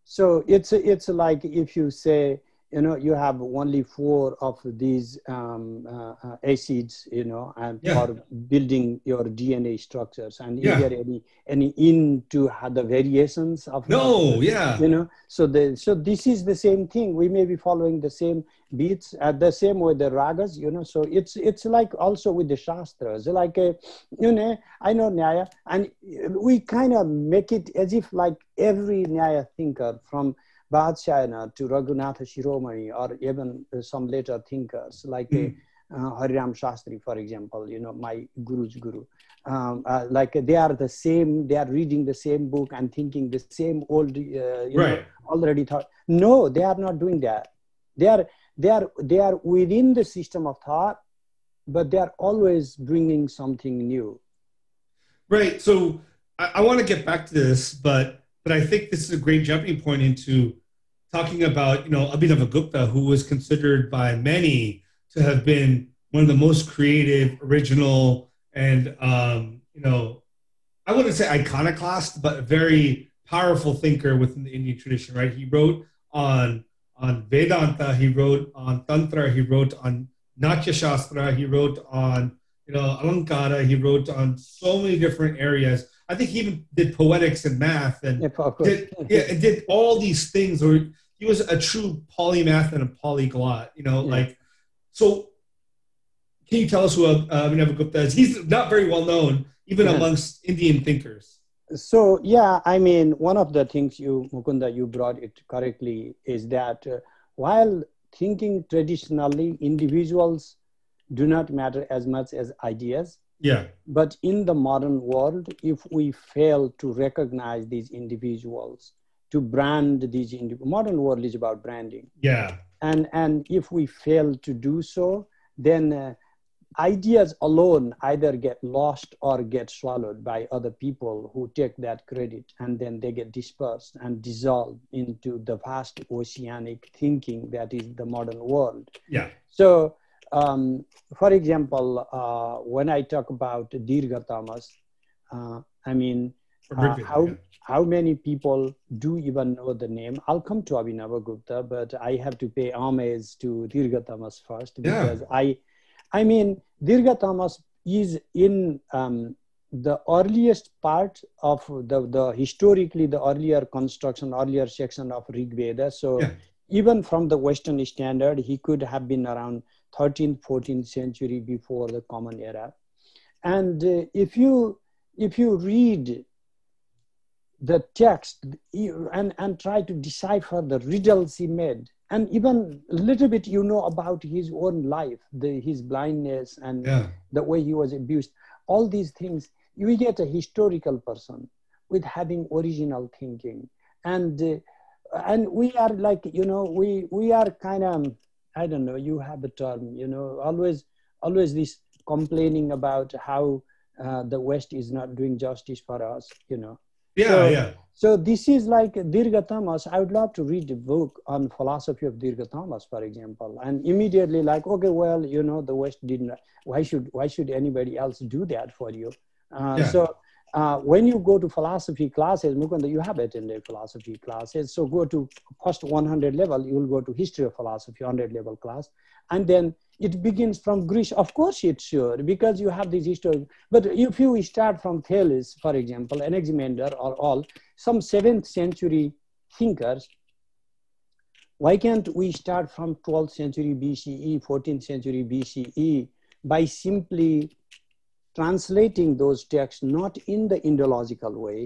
So it's it's like if you say you know, you have only four of these um, uh, uh, acids, you know, and Yeah. for building your DNA structures. And Yeah. is there any any into the variations of No, yeah. you know so the so this is the same thing we may be following the same beats at the same way the ragas you know so it's it's like also with the shastras like a, you know i know nyaya and we kind of make it as if like every nyaya thinker from Vatsyayana to Raghunatha Shiromani or even some later thinkers like Mm. uh, Hariram Shastri, for example, you know, my guru's guru. Um, uh, like they are the same, they are reading the same book and thinking the same old, uh, you know, already thought. No, they are not doing that. They are, they are, they are within the system of thought, but they are always bringing something new. Right. So I, I want to get back to this, but but I think this is a great jumping point into talking about you know Abhinava Gupta, who was considered by many to have been one of the most creative, original, and um, you know I wouldn't say iconoclast, but a very powerful thinker within the Indian tradition. Right. He wrote on on Vedanta. He wrote on Tantra. He wrote on Natya Shastra. He wrote on you know, Alankara. He wrote on so many different areas. I think he even did poetics and math and Yeah, did, yeah, and did all these things where he was a true polymath and a polyglot, you know, Yeah. like, so can you tell us who uh, Gupta is? He's not very well known, even amongst Indian thinkers. So yeah, I mean, one of the things you Mukunda you brought it correctly is that uh, while thinking traditionally, individuals do not matter as much as ideas. Yeah, But in the modern world, if we fail to recognize these individuals, to brand these indi- modern world is about branding, yeah, and and if we fail to do so, then uh, ideas alone either get lost or get swallowed by other people who take that credit and then they get dispersed and dissolved into the vast oceanic thinking that is the modern world. Yeah, so um, for example uh, when i talk about dirgha tamas uh, i mean uh, how how many people do even know the name? I'll come to Abhinava Gupta, but I have to pay homage to Dirgha Tamas first Yeah. because I, I mean, Tamas is in um, the earliest part of the, the historically the earlier construction, earlier section of Rig Veda. So Yeah. even from the Western standard, he could have been around 13th, 14th century before the Common Era. And uh, if you if you read the text and, and try to decipher the riddles he made and even a little bit you know about his own life the, his blindness and yeah, the way he was abused all these things you get a historical person with having original thinking and uh, and we are like you know we we are kind of i don't know you have a term you know always always this complaining about how uh, the west is not doing justice for us you know yeah, So- yeah. so this is like Dirgha Tamas. I would love to read a book on philosophy of Dirgha Tamas, for example, and immediately like, okay, well, you know, the West didn't. Why should why should anybody else do that for you? Uh, Yeah. So uh, when you go to philosophy classes, Mukunda, you have attended philosophy classes. So go to first 100 level, you will go to history of philosophy 100 level class, and then it begins from Greece. Of course, it should because you have this history. But if you start from Thales, for example, Anaximander or all some seventh century thinkers why can't we start from 12th century bce 14th century bce by simply translating those texts not in the indological way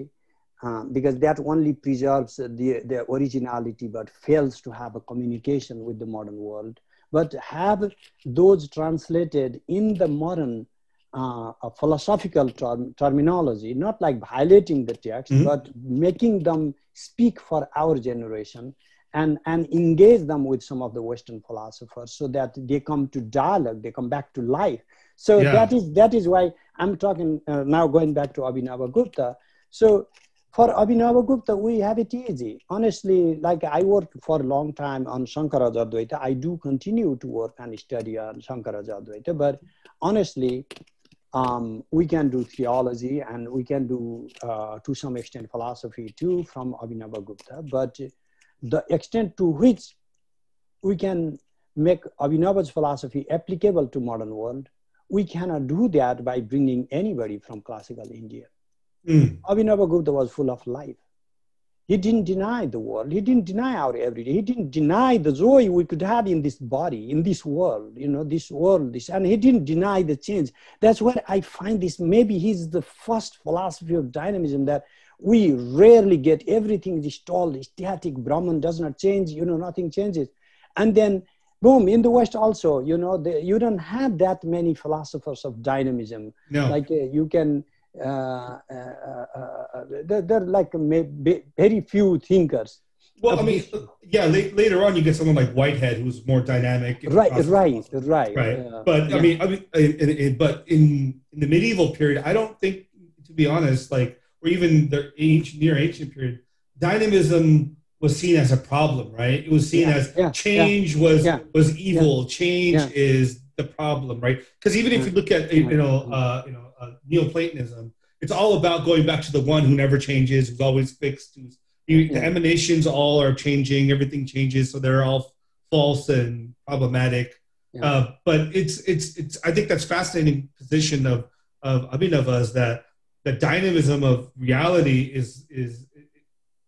uh, because that only preserves the, originality but fails to have a communication with the modern world but have those translated in the modern uh, philosophical term, terminology, not like violating the text, Mhm. but making them speak for our generation and, and engage them with some of the Western philosophers so that they come to dialogue, they come back to life. So Yeah. that is that is why I'm talking uh, now going back to Abhinava Gupta. So for Abhinava Gupta, we have it easy. Honestly, like I worked for a long time on Shankaraja Advaita. I do continue to work and study on Shankaraja Advaita, but honestly, um, we can do theology and we can do, uh, to some extent, philosophy too from Abhinava Gupta. But the extent to which we can make Abhinava's philosophy applicable to modern world. We cannot do that by bringing anybody from classical India. Mm. Abhinava Gupta was full of life. He didn't deny the world. He didn't deny our everyday. He didn't deny the joy we could have in this body, in this world, you know, this world. This, and he didn't deny the change. That's where I find this. Maybe he's the first philosophy of dynamism that we rarely get everything installed, static. Brahman does not change, you know, nothing changes. And then, boom, in the West also, you know, the, you don't have that many philosophers of dynamism. No. Like uh, you can uh, uh, uh, uh, there are like very few thinkers. Well, I mean, yeah. La- later on, you get someone like Whitehead, who's more dynamic. Right, right, right, right. uh, but yeah. I mean, I mean, in, in, but in in the medieval period, I don't think, to be honest, like or even the ancient, near ancient period, dynamism was seen as a problem, right? It was seen Yeah, as yeah, change was yeah, was evil. Change is the problem, right? Because even if you look at you know uh, you know uh, Neoplatonism, it's all about going back to the one who never changes, who's always fixed. Who's you, the emanations all are changing, everything changes, so they're all false and problematic. Uh, but it's it's it's I think that's fascinating position of of Abhinava's that the dynamism of reality is is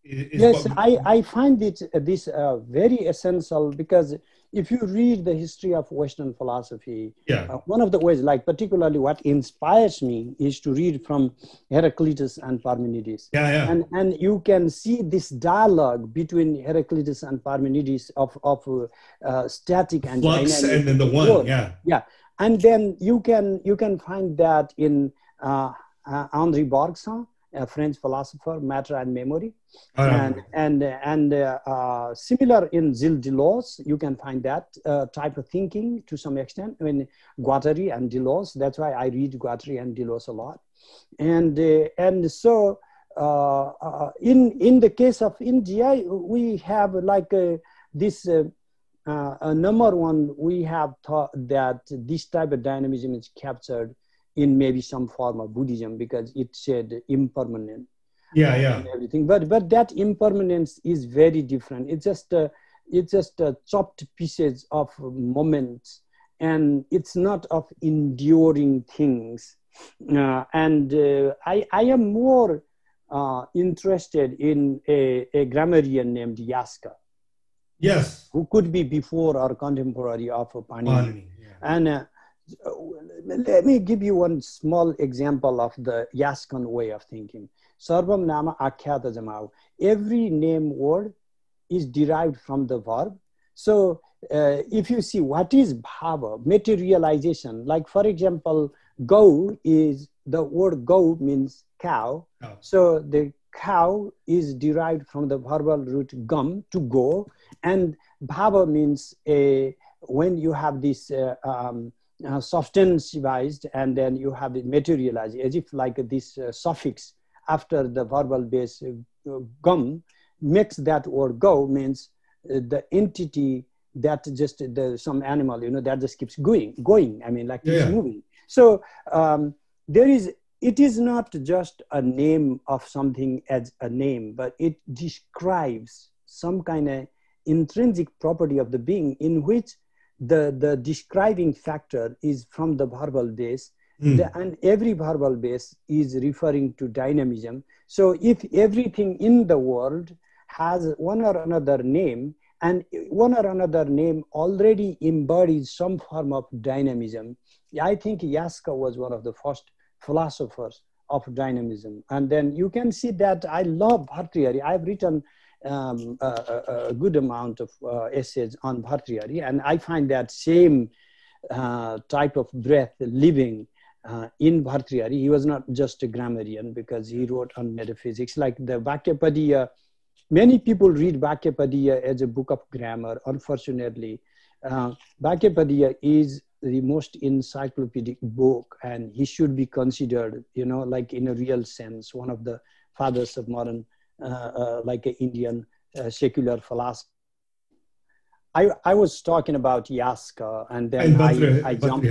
is yes i i find it uh, this uh, very essential because if you read the history of western philosophy yeah. uh, one of the ways like particularly what inspires me is to read from heraclitus and parmenides. Yeah yeah. And and you can see this dialogue between heraclitus and parmenides of of uh, static and flux dynamic and then the one world. yeah. And then you can you can find that in uh, uh, Henri Bergson, a French philosopher, matter and memory, don't and and and uh, uh, similar in Gilles Deleuze, you can find that uh, type of thinking to some extent. I mean, Guattari and Deleuze. That's why I read Guattari and Deleuze a lot, and uh, and so. Uh, uh, in in the case of India, we have like uh, this uh, uh, uh, number one, we have thought that this type of dynamism is captured in maybe some form of Buddhism because it said impermanent yeah yeah everything. But but that impermanence is very different. It's just uh, it's just uh, chopped pieces of moments, and it's not of enduring things. Uh, and uh, I I am more uh, interested in a, a grammarian named Yaska yes who could be before or contemporary of Panini. Panini, yeah. And uh, let me give you one small example of the Yaskan way of thinking. Sarvam nama akhyatajamau. Every name word is derived from the verb. So uh, if you see what is bhava, materialization, like for example, go is the word go means cow. Cow. So the cow is derived from the verbal root gum to go, and bhava means a when you have this uh, um, uh, substantivized and then you have it materialized as if like this uh, suffix after the verbal base uh, gum makes that word go means uh, the entity that just the some animal you know that just keeps going going i mean like Yeah. keeps moving so um, there is it is not just a name of something as a name but it describes some kind of intrinsic property of the being in which the the describing factor is from the verbal base Mm. the, and every verbal base is referring to dynamism. So if everything in the world has one or another name and one or another name already embodies some form of dynamism i think yaska was one of the first philosophers of dynamism. And then you can see that i love bhartrihari i've written um, a, a, good amount of uh, essays on bhartrihari and i find that same uh, type of breath living uh, in Bhartrihari. He was not just a grammarian because he wrote on metaphysics. Like the Vakyapadiya, many people read Vakyapadiya as a book of grammar. Unfortunately, uh, Vakyapadiya is the most encyclopedic book and he should be considered, you know, like in a real sense, one of the fathers of modern, uh, uh, like an Indian uh, secular philosophy. I, I was talking about Yaska and then and I, I jumped.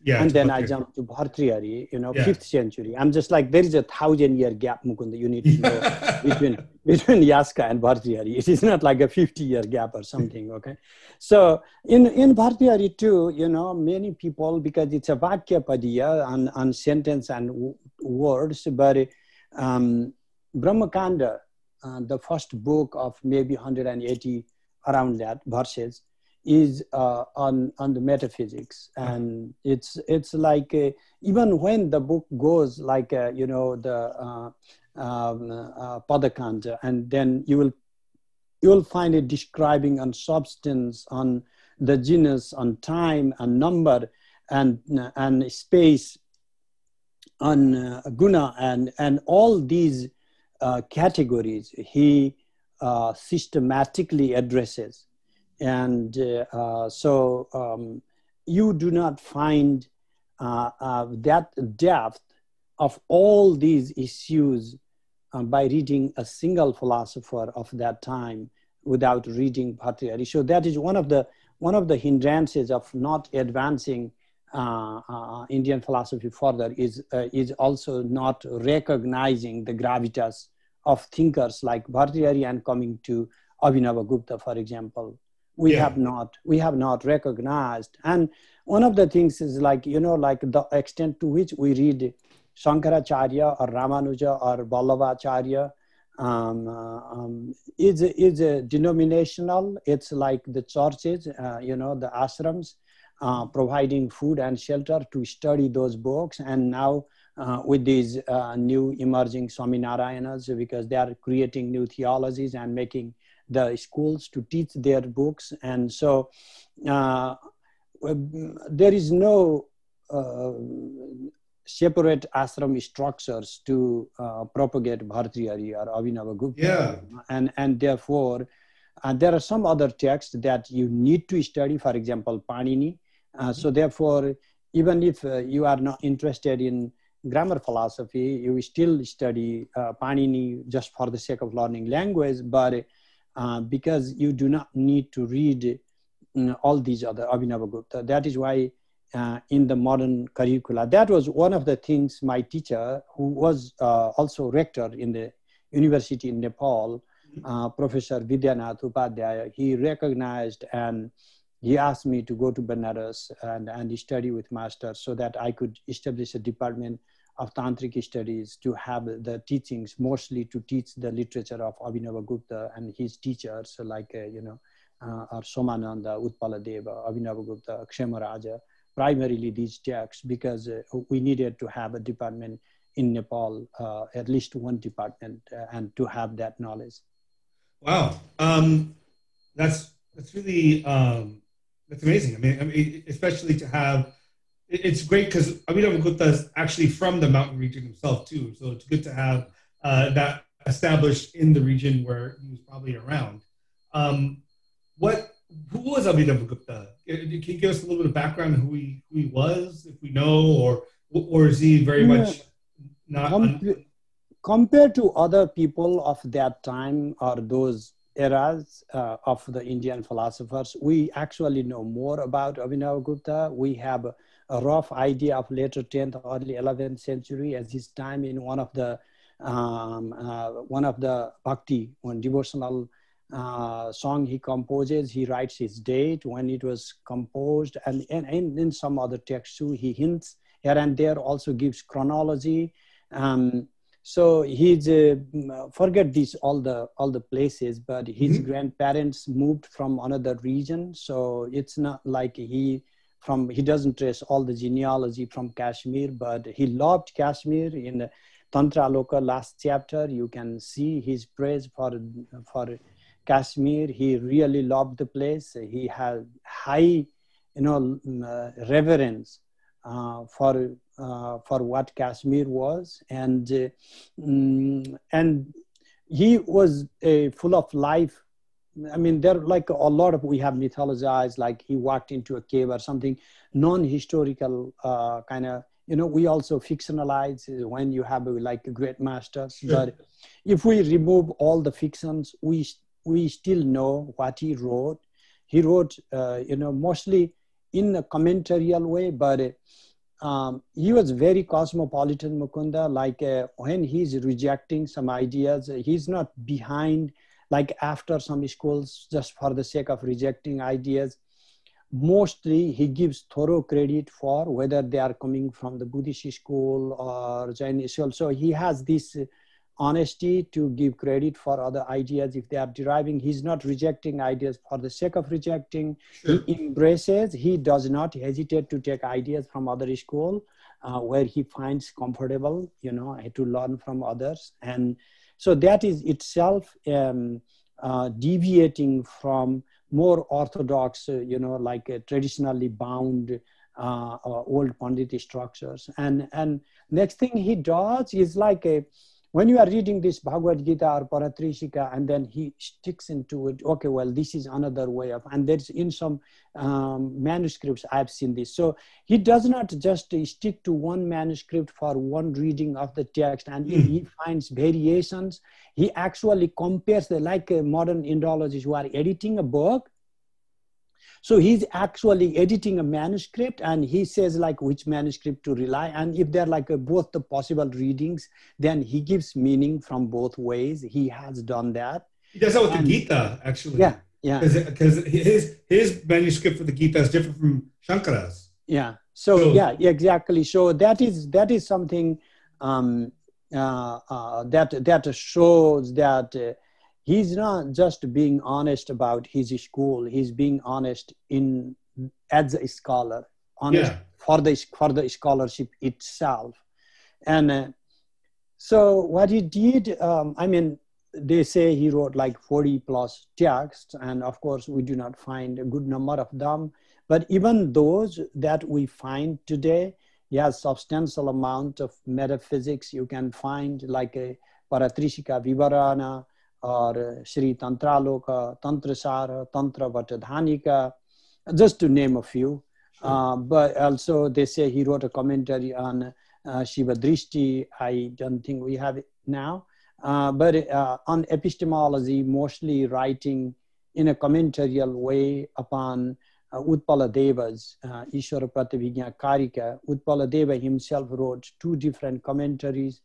Yeah. and to then I jumped to Bhartrihari, you know, Yeah. fifth century. I'm just like there is a thousand year gap, Mukunda. You need to know between between Yaska and Bhartrihari. It is not like a 50 year gap or something. Okay, so in in Bhartrihari too, you know, many people because it's a Vakya Padiya on, on sentence and words, but um, Brahmakanda, uh, the first book of maybe 180 around that verses, is uh, on on the metaphysics, and it's it's like uh, even when the book goes like uh, you know the uh, um, Padakanda, and then you will you will find it describing on substance, on the genus, on time, and number, and and space, on uh, guna, and and all these uh, categories he uh, systematically addresses, and uh, uh, so um, you do not find uh, that depth of all these issues uh, by reading a single philosopher of that time without reading Bhartrihari. So that is one of the one of the hindrances of not advancing Indian philosophy further is uh, is also not recognizing the gravitas of thinkers like Bhartrihari and coming to Abhinava Gupta, for example. We Yeah. have not we have not recognized, and one of the things is like you know like the extent to which we read Shankaracharya or Ramanuja or Vallabhacharya um, uh, um, is is a denominational. It's like the churches, uh, you know, the ashrams, uh, providing food and shelter to study those books. And now uh, with these uh, new emerging Swaminarayanas, because they are creating new theologies and making the schools to teach their books. And so uh, there is no uh, separate ashram structures to uh, propagate Bhartrihari or Abhinava Gupta. Yeah. And, and therefore, uh, there are some other texts that you need to study, for example, Panini. Uh, so therefore, even if uh, you are not interested in grammar philosophy, you still study uh, Panini just for the sake of learning language, but because you do not need to read mm, all these other Abhinava Gupta. That is why uh, in the modern curricula, that was one of the things my teacher, who was uh, also rector in the university in Nepal, uh, Professor Vidyanath Upadhyaya, he recognized and he asked me to go to Benares and, and study with masters so that I could establish a department of tantric studies to have the teachings mostly to teach the literature of Abhinava Gupta and his teachers like uh, you know uh, are Somananda, Utpaladeva, Abhinava Gupta, primarily these texts because uh, we needed to have a department in Nepal, uh, at least one department, uh, and to have that knowledge. Wow, um, that's that's really um, that's amazing. I mean, I mean, especially to have it's great because Abhinav Gupta is actually from the mountain region himself too. So it's good to have uh, that established in the region where he was probably around. Um, what who was Abhinav Gupta? Can you give us a little bit of background who he who he was, if we know, or or is he very Yeah. much not? Com- compared to other people of that time or those eras uh, of the Indian philosophers, we actually know more about Abhinav Gupta. We have a, a rough idea of later 10th, early 11th century as his time in one of the um, uh, one of the bhakti, one devotional uh, song he composes. He writes his date when it was composed, and, and, and in some other texts too, he hints here and there, also gives chronology. Um, so he's uh, mm, forget these all the all the places, but his Mhm. grandparents moved from another region, so it's not like he from he doesn't trace all the genealogy from Kashmir, but he loved Kashmir in Tantra Loka last chapter. You can see his praise for for Kashmir. He really loved the place. He had high, you know, uh, reverence uh, for uh, for what Kashmir was, and uh, mm, and he was uh, full of life. I mean, there like a lot of we have mythologized, like he walked into a cave or something, non-historical uh, kind of. You know, we also fictionalize uh, when you have uh, like a great masters. Sure. But if we remove all the fictions, we we still know what he wrote. He wrote, uh, you know, mostly in a commentarial way, but um, he was very cosmopolitan, Mukunda. Like uh, when he's rejecting some ideas, he's not behind, like after some schools, just for the sake of rejecting ideas. Mostly, he gives thorough credit for whether they are coming from the Buddhist school or Jain school. So he has this honesty to give credit for other ideas if they are deriving. He's not rejecting ideas for the sake of rejecting. Sure. He embraces, he does not hesitate to take ideas from other school uh, where he finds comfortable, you know, to learn from others. And so that is itself um, uh, deviating from more orthodox, uh, you know, like uh, traditionally bound uh, uh, old Pandit structures. And, and next thing he does is like a, when you are reading this Bhagavad Gita or Paratrishika, and then he sticks into it, okay, well, this is another way of, and there's in some um, manuscripts, I've seen this. So he does not just stick to one manuscript for one reading of the text, and he finds variations, he actually compares the, like modern Indologists who are editing a book, so he's actually editing a manuscript and he says like which manuscript to rely. And if they're like a, both the possible readings, then he gives meaning from both ways. He has done that. He does that with And- the Gita, actually. Yeah, yeah, Because his his manuscript for the Gita is different from Shankara's. yeah. So So- yeah, exactly. So that is that is something um, uh, uh, that that shows that uh, he's not just being honest about his school. He's being honest in as a scholar, honest Yeah. for the for the scholarship itself. And uh, so what he did, um, I mean, they say he wrote like 40 plus texts, and of course we do not find a good number of them. But even those that we find today, he has substantial amount of metaphysics. You can find like a Paratrishika Vivarana or Sri Tantraloka, Tantrasara, Tantra Vatadhanika, just to name a few. Uh, but also they say he wrote a commentary on uh, Shiva Drishti. I don't think we have it now. Uh, but uh, on epistemology, mostly writing in a commentarial way upon uh, Utpala Deva's uh, Ishwara Karika. Utpala Deva himself wrote two different commentaries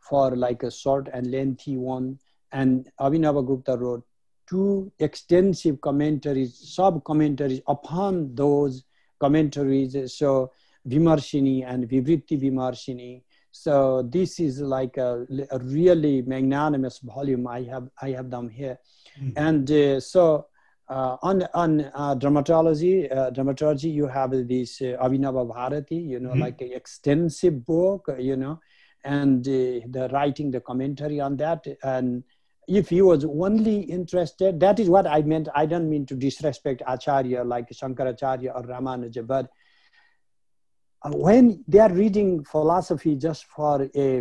for like a short and lengthy one. And Abhinava Gupta wrote two extensive commentaries, sub commentaries upon those commentaries. So Vimarshini and Vivritti Vimarshini. So this is like a, a really magnanimous volume. I have I have them here, Mm. and uh, so uh, on on uh, dramatology uh, dramaturgy you have this uh, Abhinava Bharati. You know, Mhm. like an extensive book. You know, and uh, the writing the commentary on that and if he was only interested, that is what I meant. I don't mean to disrespect Acharya like Shankaracharya or Ramanuja, but uh, when they are reading philosophy just for a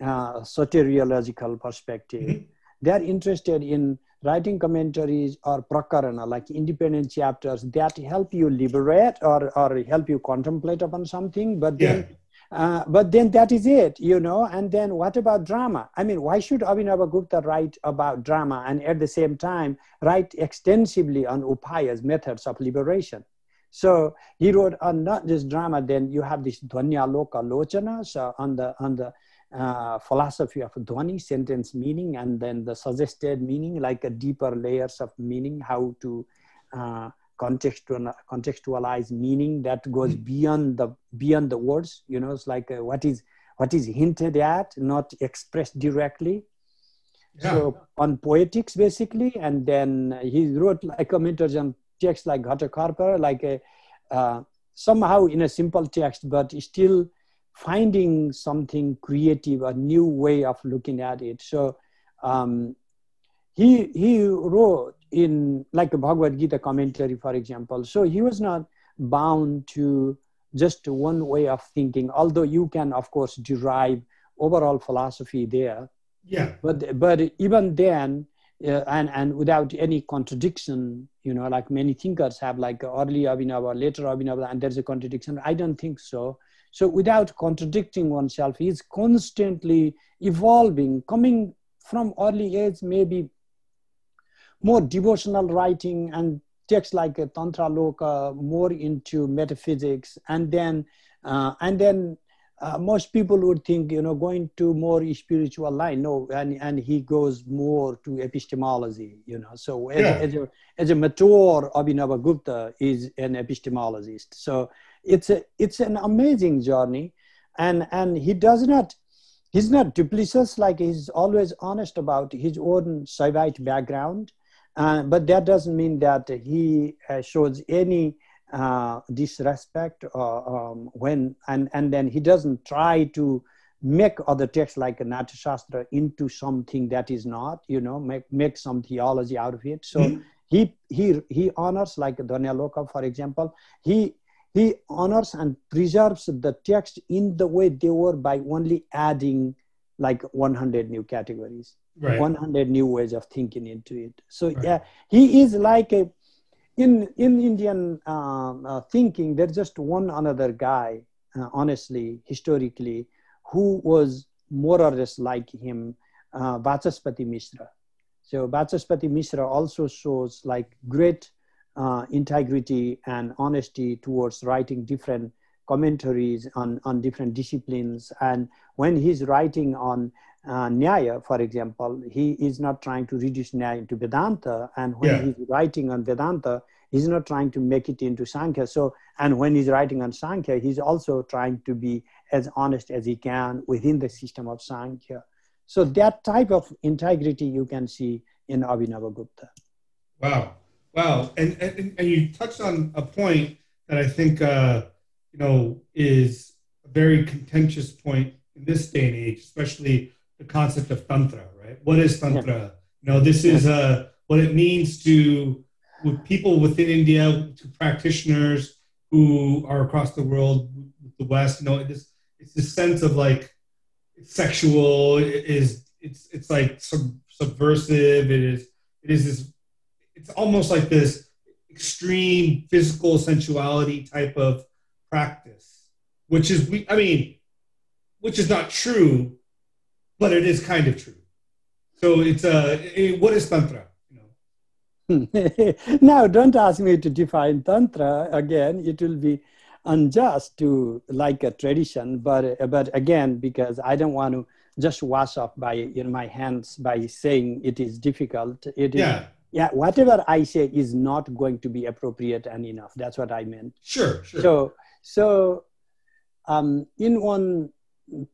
uh, soteriological perspective, Mhm. they are interested in writing commentaries or prakarana, like independent chapters that help you liberate or, or help you contemplate upon something, but then Yeah. Uh, but then that is it, you know. And then what about drama? I mean, why should Abhinava Gupta write about drama and at the same time write extensively on upayas, methods of liberation? So he wrote on not just drama. Then you have this Dhvanya Loka Lochana, so on the on the uh, philosophy of Dhvani, sentence meaning, and then the suggested meaning, like a deeper layers of meaning, how to uh, contextual, contextualize meaning that goes beyond the beyond the words you know it's like uh, what is what is hinted at not expressed directly. Yeah. so on poetics basically and then he wrote like commentaries on text like Ghatakarpa, like a uh, somehow in a simple text but still finding something creative a new way of looking at it. So um, he he wrote in like a Bhagavad Gita commentary, for example. So he was not bound to just one way of thinking, although you can, of course, derive overall philosophy there. Yeah. But but even then, uh, and and without any contradiction, you know, like many thinkers have, like early Abhinava, later Abhinava, and there's a contradiction. I don't think so. So without contradicting oneself, he's constantly evolving, coming from early age, maybe more devotional writing and texts like uh, Tantra Loka more into metaphysics, and then uh, and then uh, most people would think you know going to more spiritual line. No, and and he goes more to epistemology. You know, so as, Yeah. as a as a mature Abhinava Gupta is an epistemologist. So it's a it's an amazing journey, and and he does not he's not duplicitous like he's always honest about his own Saivite background uh, but that doesn't mean that he uh, shows any uh, disrespect uh, um, when and and then he doesn't try to make other texts like Natya Shastra into something that is not you know make make some theology out of it so Mhm. he he he honors like Dhvanyaloka for example he he honors and preserves the text in the way they were by only adding like 100 new categories Right. 100 new ways of thinking into it so Right. yeah he is like a in in indian um, uh, thinking there's just one another guy uh, honestly historically who was more or less like him uh, vachaspati mishra so vachaspati mishra also shows like great uh, integrity and honesty towards writing different commentaries on, on different disciplines. And when he's writing on uh, Nyaya, for example, he is not trying to reduce Nyaya into Vedanta. And when Yeah. he's writing on Vedanta, he's not trying to make it into Sankhya. So, and when he's writing on Sankhya, he's also trying to be as honest as he can within the system of Sankhya. So that type of integrity you can see in Abhinava Gupta. Wow. Wow. And, and, and you touched on a point that I think, uh, you know, is a very contentious point in this day and age, especially the concept of Tantra, right? What is Tantra? You know, this is uh, what it means to with people within India, to practitioners who are across the world, the West, you know, it is, it's this sense of like it's sexual, it is, it's, it's like sub, subversive, it is, it is this it's almost like this extreme physical sensuality type of practice, which is we I mean, which is not true, but it is kind of true. So it's uh, eh, what is tantra? You know, now, don't ask me to define Tantra again. It will be unjust to like a tradition, but but again, because I don't want to just wash off by in my hands by saying it is difficult. It is, yeah, yeah. Whatever I say is not going to be appropriate and enough. That's what I meant. sure, sure. So, so um, in one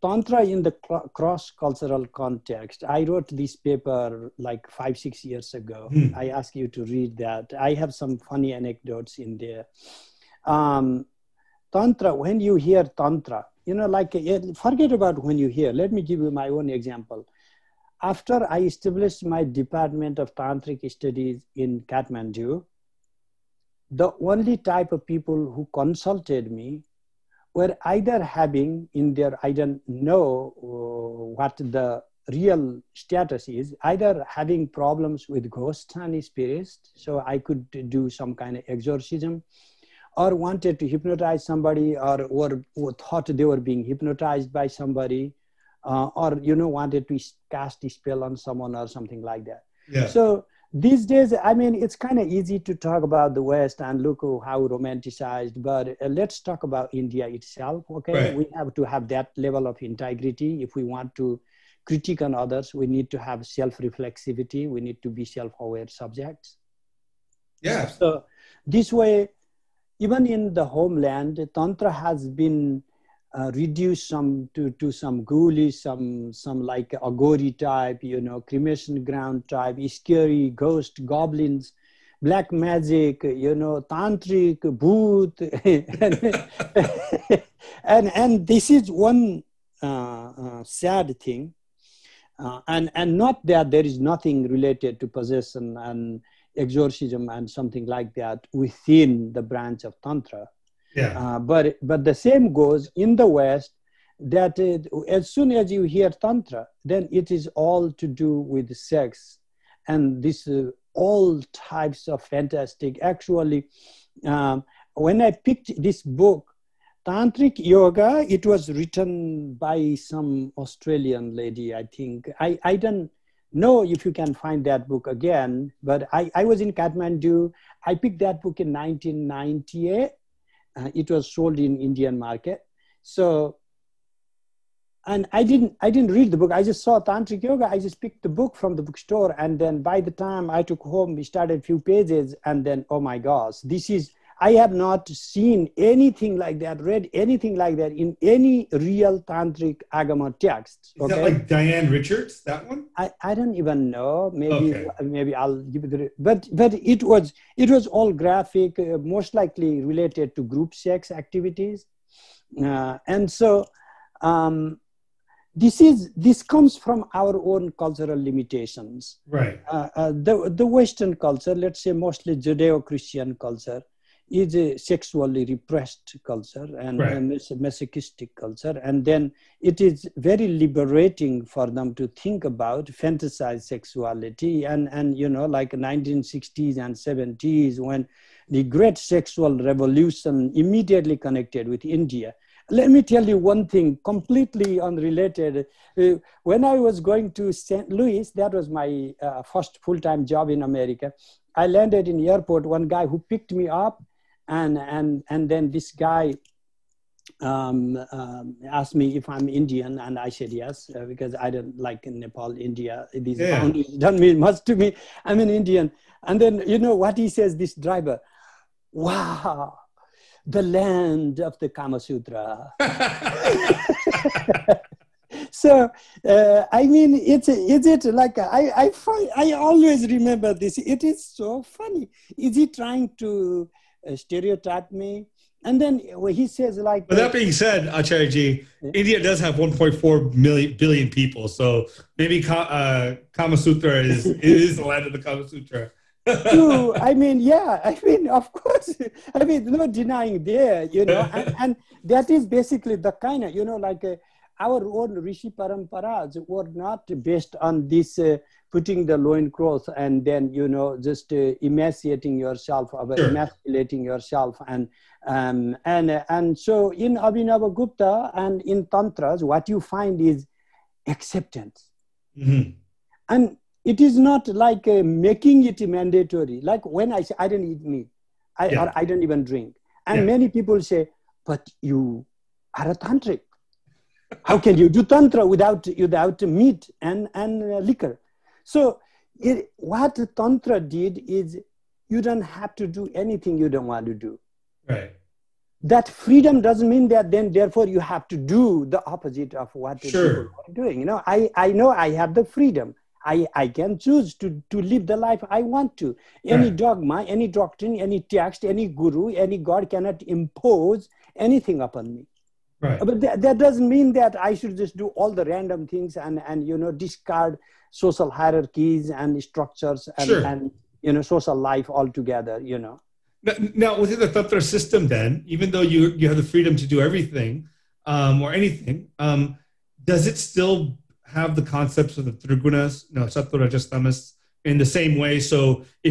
tantra in the cross-cultural context, I wrote this paper like five, six years ago. Hmm. I ask you to read that. I have some funny anecdotes in there. Um, tantra, when you hear tantra, you know, like eh, forget about when you hear. Let me give you my own example. After I established my department of tantric studies in Kathmandu, the only type of people who consulted me were either having in their i don't know uh, what the real status is either having problems with ghosts and spirits so i could do some kind of exorcism or wanted to hypnotize somebody or, or, or thought they were being hypnotized by somebody uh, or you know wanted to cast a spell on someone or something like that. Yeah, so these days, I mean, it's kind of easy to talk about the West and look how romanticized, but uh, let's talk about India itself. Okay, Right. we have to have that level of integrity. If we want to critique on others, we need to have self-reflexivity. We need to be self-aware subjects. yeah, So this way, even in the homeland, tantra has been uh, reduced some to, to some ghoulish, some some like aghori type, you know, cremation ground type, scary ghost, goblins, black magic, you know, tantric, bhoot, and, and and this is one uh, uh, sad thing, uh, and and not that there is nothing related to possession and exorcism and something like that within the branch of tantra yeah, uh, but but the same goes in the west that it, as soon as you hear tantra then it is all to do with sex and this uh, all types of fantastic actually um, when i picked this book tantric yoga it was written by some australian lady i think i i don't know if you can find that book again. But I, I was in Kathmandu. I picked that book in 1998. Uh, it was sold in Indian market. So, and I didn't I didn't read the book. I just saw tantric yoga. I just picked the book from the bookstore, and then by the time I took home, we started a few pages, and then oh my gosh, this is I have not seen anything like that, read anything like that in any real tantric agama text. Is that like Diane Richards? That one? I, I don't even know. Maybe Okay. maybe I'll give it. But but it was it was all graphic, uh, most likely related to group sex activities, uh, and so um, this is this comes from our own cultural limitations Right. uh, uh, the, the Western culture, let's say mostly Judeo-Christian culture, is a sexually repressed culture and Right. a masochistic culture. And then it is very liberating for them to think about, fantasize sexuality. And, and you know, like 1960s and 70s, when the great sexual revolution immediately connected with India. Let me tell you one thing completely unrelated. Uh, when I was going to St. Louis, that was my uh, first full-time job in America. I landed in the airport. One guy who picked me up, and and and then this guy um, um, asked me if I'm Indian, and I said yes uh, because I don't like in Nepal, India. These Yeah. boundaries don't mean much to me. I'm an Indian, and then you know what he says. This driver, wow, the land of the Kama Sutra so uh, i mean it's is it like i i find, i always remember this it is so funny is he trying to uh, stereotype me and then when he says like But that being said, Acharya ji, India does have 1.4 million billion people, so maybe Ka, uh, Kama Sutra is is the land of the Kama Sutra. True. I mean, yeah. I mean, of course. I mean, no denying there, you know, and, and that is basically the kind of, you know, like our own Rishi Paramparas were not based on this uh, putting the loincloth and then, you know, just uh, emaciating yourself or Sure. emasculating yourself. And, um, and, uh, and so in Abhinava Gupta and in Tantras, what you find is acceptance Mhm. and it is not like uh, making it mandatory like when i say i don't eat meat I, Yeah. or i don't even drink and Yeah. many people say but you are a tantric how can you do tantra without without meat and and uh, liquor so it, what tantra did is you don't have to do anything you don't want to do Right. that freedom doesn't mean that then therefore you have to do the opposite of what Sure. people are doing you know i i know i have the freedom i i can choose to to live the life i want to any Right. dogma any doctrine any text any guru any god cannot impose anything upon me Right. but that, that doesn't mean that i should just do all the random things and and you know discard social hierarchies and structures and Sure. and you know social life altogether you know Now, now, within the Tantra system, then, even though you you have the freedom to do everything um, or anything, um, does it still have the concepts of the trigunas, no, sattva, rajas, tamas, in the same way? So,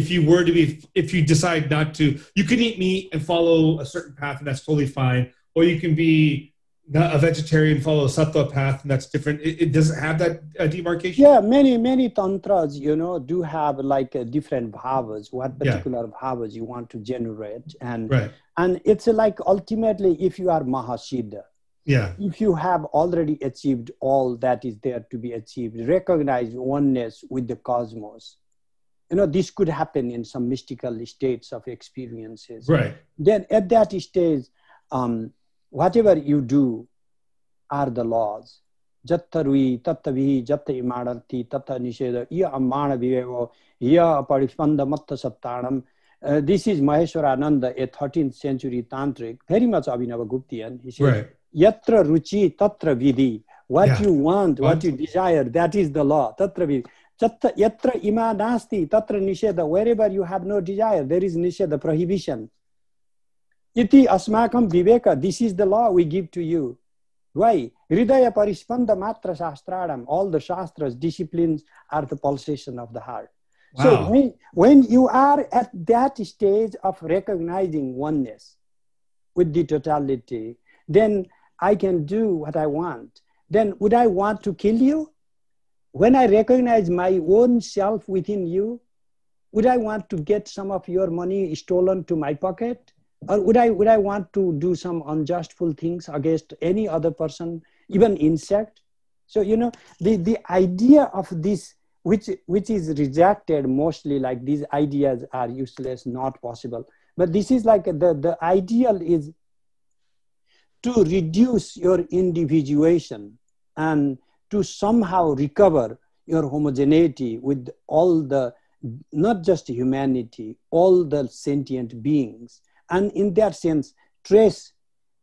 if you were to be, if you decide not to, you can eat meat and follow a certain path, and that's totally fine. Or you can be not a vegetarian, follow a sattva path, and that's different. It, it doesn't have that uh, demarcation. Yeah, many many tantras, you know, do have like uh, different bhavas, what Yeah. particular bhavas you want to generate, and Right. and it's like ultimately, if you are Mahasiddha, Yeah. if you have already achieved all that is there to be achieved, recognize oneness with the cosmos. You know, this could happen in some mystical states of experiences Right. then at that stage, um, whatever you do are the laws. Jatta rui, tatta vihi, jatta imadarti, tatta nisheda, iya ammana vivevo, iya parispanda matta saptanam. Uh, this is Maheshwarananda, a 13th century tantric, very much Abhinava Guptian. He says, Right. Yatra ruchi, tatra vidhi. What Yeah. you want, what Want. you desire, that is the law. Tatra vidhi. Yatra ima nasti, tatra nisheda. Wherever you have no desire, there is nisheda, prohibition. Iti asmakam viveka, this is the law we give to you. Why? Hridaya parispanda matra shastradam, all the shastras, disciplines are the pulsation of the heart. So when, when you are at that stage of recognizing oneness with the totality, then I can do what I want. Then would I want to kill you? when I recognize my own self within you, would I want to get some of your money stolen to my pocket? Or would I, would I want to do some unjustful things against any other person, even insect? So, you know, the, the idea of this, which, which is rejected mostly like these ideas are useless, not possible. But this is like the, the ideal is to reduce your individuation and to somehow recover your homogeneity with all the not just humanity all the sentient beings and in that sense trace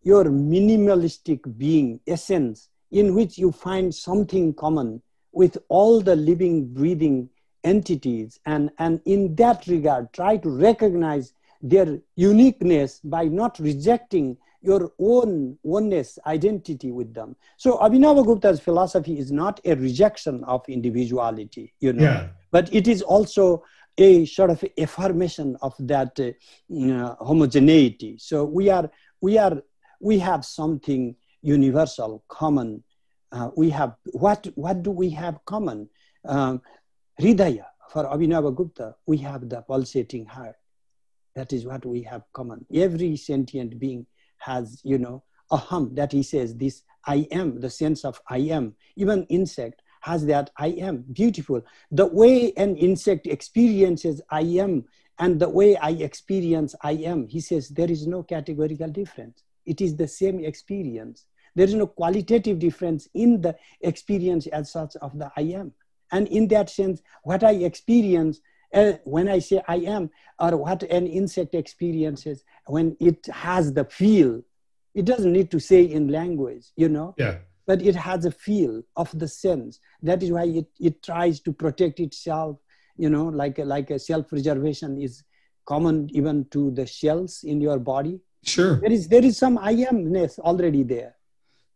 your minimalistic being essence in which you find something common with all the living breathing entities and and in that regard try to recognize their uniqueness by not rejecting your own oneness identity with them. So Abhinava Gupta's philosophy is not a rejection of individuality, you know, Yeah. but it is also a sort of affirmation of that uh, homogeneity. So we are, we are, we have something universal, common. Uh, we have what? What do we have common? Um, for Abhinava Gupta, we have the pulsating heart. That is what we have common. Every sentient being has, you know, a hum that he says, this I am, the sense of I am. Even insect has that I am, beautiful. The way an insect experiences I am and the way I experience I am, he says there is no categorical difference. It is the same experience. There is no qualitative difference in the experience as such of the I am. And in that sense, what I experience uh, when I say I am, or what an insect experiences when it has the feel, it doesn't need to say in language, you know, Yeah. But it has a feel of the sense. That is why it, it tries to protect itself, you know, like a, like a self-preservation is common even to the shells in your body. Sure. There is, there is some I amness already there.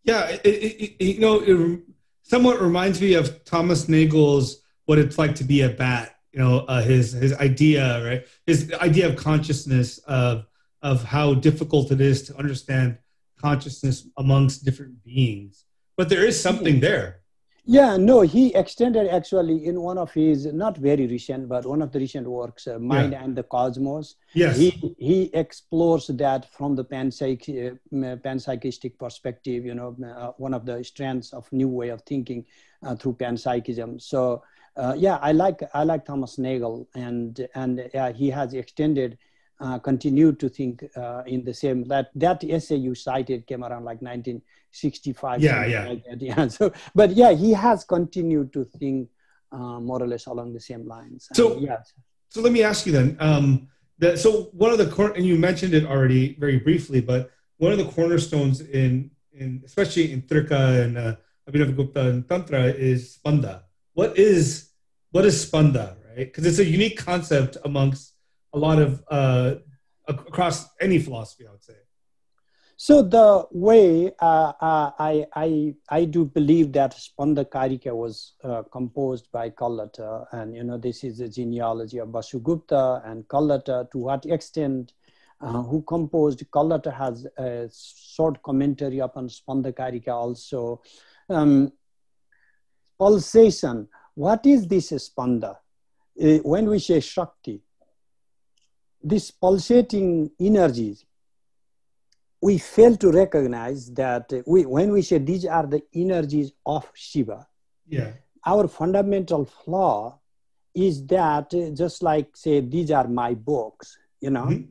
Yeah. It, it, it, you know, it somewhat reminds me of Thomas Nagel's "What It's Like to Be a Bat." You know, uh, his his idea, right? His idea of consciousness of of how difficult it is to understand consciousness amongst different beings. But there is something there. Yeah, no, he extended actually in one of his, not very recent, but one of the recent works, uh, Mind and the Cosmos. Yes. He, he explores that from the panpsych, uh, panpsychistic perspective, you know, uh, one of the strands of new way of thinking uh, through panpsychism. So, uh, yeah, I like, I like Thomas Nagel and, and yeah, he has extended, uh, continued to think uh, in the same, that, that essay you cited came around like 1965. Yeah, yeah. like that. yeah. So, but yeah, he has continued to think uh, more or less along the same lines. And So- yeah, So let me ask you then. Um, that, so one of the cor- and you mentioned it already very briefly, but one of the cornerstones in in especially in Trika and uh, Abhinavagupta and Tantra is spanda. What is what is spanda, right? Because it's a unique concept amongst a lot of uh, across any philosophy, I would say. So the way uh, uh, I, I I do believe that Spanda Karika was uh, composed by Kallata, and you know this is the genealogy of Vasugupta and Kallata. To what extent, uh, who composed Kallata has a short commentary upon Spanda Karika also. Um, pulsation. What is this Spanda? Uh, when we say Shakti, this pulsating energies we fail to recognize that we, when we say these are the energies of Shiva, Yeah. our fundamental flaw is that uh, just like say these are my books, you know, Mhm.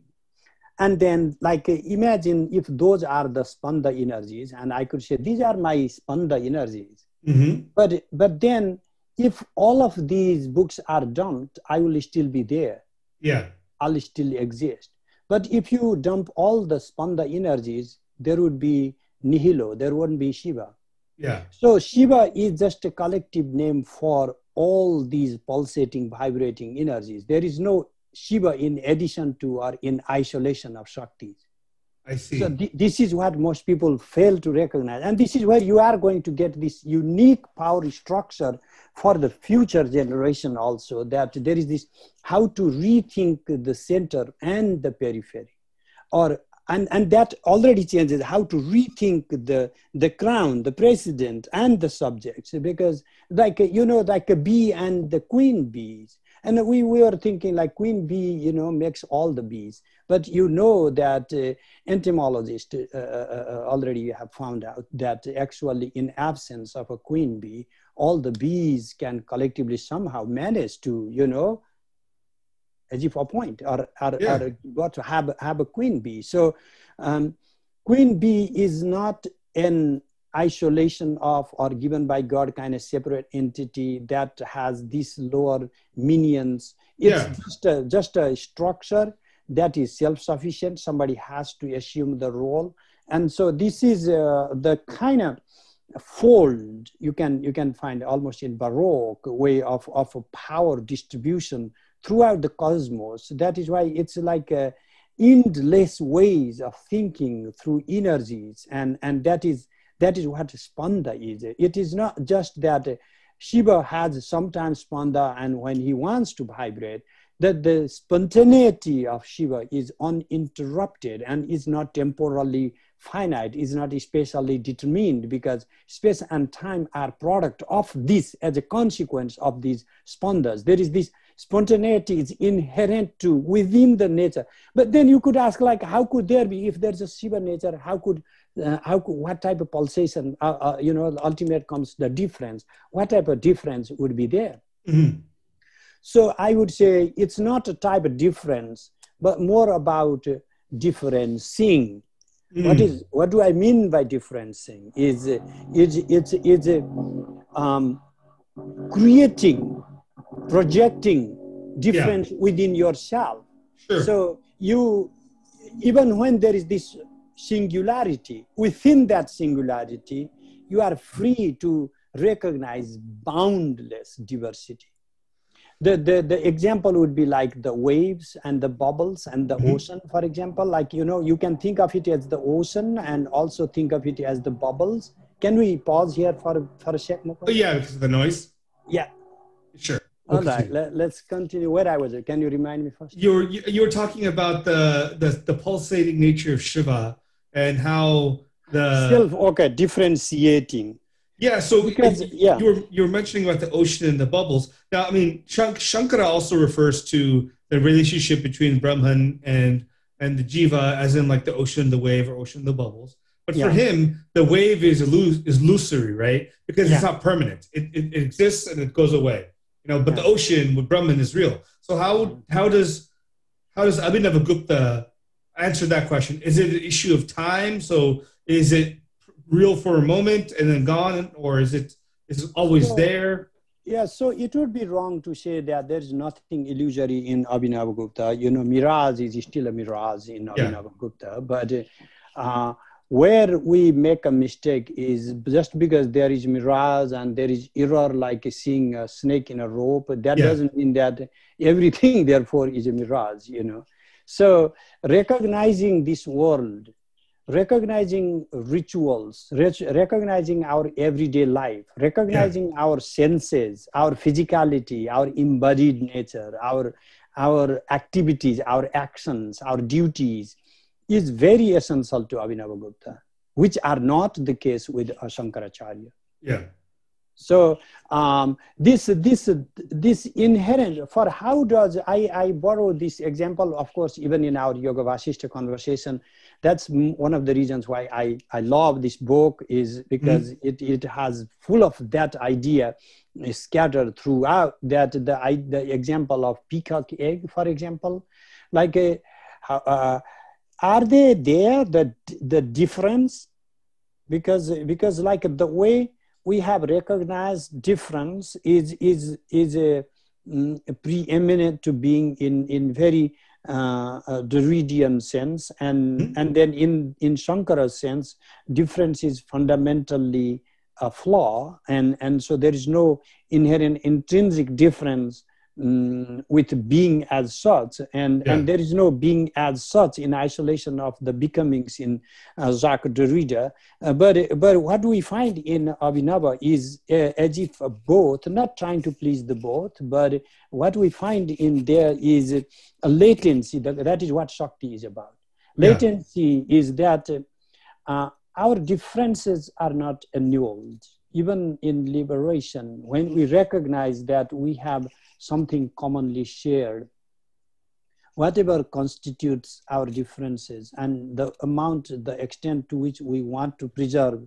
and then like imagine if those are the spanda energies, and I could say these are my spanda energies, hmm but but then if all of these books are dumped, I will still be there. Yeah. I'll still exist. But if you dump all the spanda energies, there would be nihilo, there wouldn't be Shiva. Yeah. So Shiva is just a collective name for all these pulsating, vibrating energies. There is no Shiva in addition to or in isolation of Shaktis. I see. So thi- this is what most people fail to recognize. And this is where you are going to get this unique power structure for the future generation also, that there is this how to rethink the center and the periphery. Or and and that already changes how to rethink the the crown the president and the subjects because like you know like a bee and the queen bees and we, we were thinking like queen bee you know makes all the bees but you know that uh, entomologists uh, uh, uh, already have found out that actually in absence of a queen bee all the bees can collectively somehow manage to you know as if appoint or, or, Yeah. or got to have, have a queen bee. So um, queen bee is not an isolation of or given by God kind of separate entity that has these lower minions. It's Yeah. just, a, just a structure that is self-sufficient. Somebody has to assume the role. And so this is uh, the kind of fold you can you can find almost in baroque way of, of power distribution throughout the cosmos that is why it's like a endless ways of thinking through energies and and that is that is what spanda is it is not just that shiva has sometimes spanda and when he wants to vibrate that the spontaneity of shiva is uninterrupted and is not temporally finite is not spatially determined because space and time are product of this as a consequence of these spandas there is this spontaneity is inherent to within the nature. But then you could ask like how could there be? If there's a shiva nature how could uh, how could, what type of pulsation uh, uh, you know ultimate comes the difference? What type of difference would be there? Mhm. So I would say it's not a type of difference, but more about differencing. What Mm. is what do I mean by differencing? Is is it's it's um, creating, projecting difference within yourself. Sure. So you, even when there is this singularity, within that singularity, you are free to recognize boundless diversity. The, the, the example would be like the waves and the bubbles and the Mhm. ocean, for example. Like, you know, you can think of it as the ocean and also think of it as the bubbles. Can we pause here for, for a sec? Oh, yeah, because of the noise. Yeah. Sure. All Okay. right. Let, let's continue. Where I was. Can you remind me first? You were you were talking about the, the the pulsating nature of Shiva and how the Self, okay, differentiating. Yeah. So Because, you- yeah. you were you were mentioning about the ocean and the bubbles. Now, I mean, Shank, Shankara also refers to the relationship between Brahman and and the jiva, as in like the ocean, the wave, or ocean, the bubbles. But for him, the wave is is illusory, right? Because it's not permanent. It, it, it exists and it goes away. You know, but the ocean with Brahman is real. So how how does how does Abhinavagupta answer that question? Is it an issue of time? So is it real for a moment and then gone, or is it is it always So- there? Yeah, so it would be wrong to say that there's nothing illusory in Abhinavagupta. You know, mirage is still a mirage in Yeah. Abhinavagupta. But uh, where we make a mistake is just because there is mirage and there is error, like seeing a snake in a rope, that Yeah. doesn't mean that everything, therefore, is a mirage, you know. So recognizing this world recognizing rituals, recognizing our everyday life, recognizing our senses, our physicality, our embodied nature, our, our activities, our actions, our duties is very essential to Abhinavagupta, which are not the case with Shankaracharya. Yeah. So um, this this this inherent for how does I I borrow this example of course even in our Yoga Vasishta conversation. That's one of the reasons why I I love this book is because it it has full of that idea uh, scattered throughout. That the I, the example of peacock egg, for example, like a, uh, are they there the the difference because because like the way we have recognized difference is is is a, mm, preeminent to being in in very uh, uh, Derridean sense, and Mhm. and then in in Shankara's sense, difference is fundamentally a flaw, and and so there is no inherent intrinsic difference mm, with being as such, and Yeah. and there is no being as such in isolation of the becomings in uh, Jacques Derrida. Uh, but but what we find in Abhinava is uh, as if both, not trying to please the both, but what we find in there is a latency. That, that is what Shakti is about. Latency is that uh, our differences are not annulled. Even in liberation, when we recognize that we have something commonly shared, whatever constitutes our differences and the amount, the extent to which we want to preserve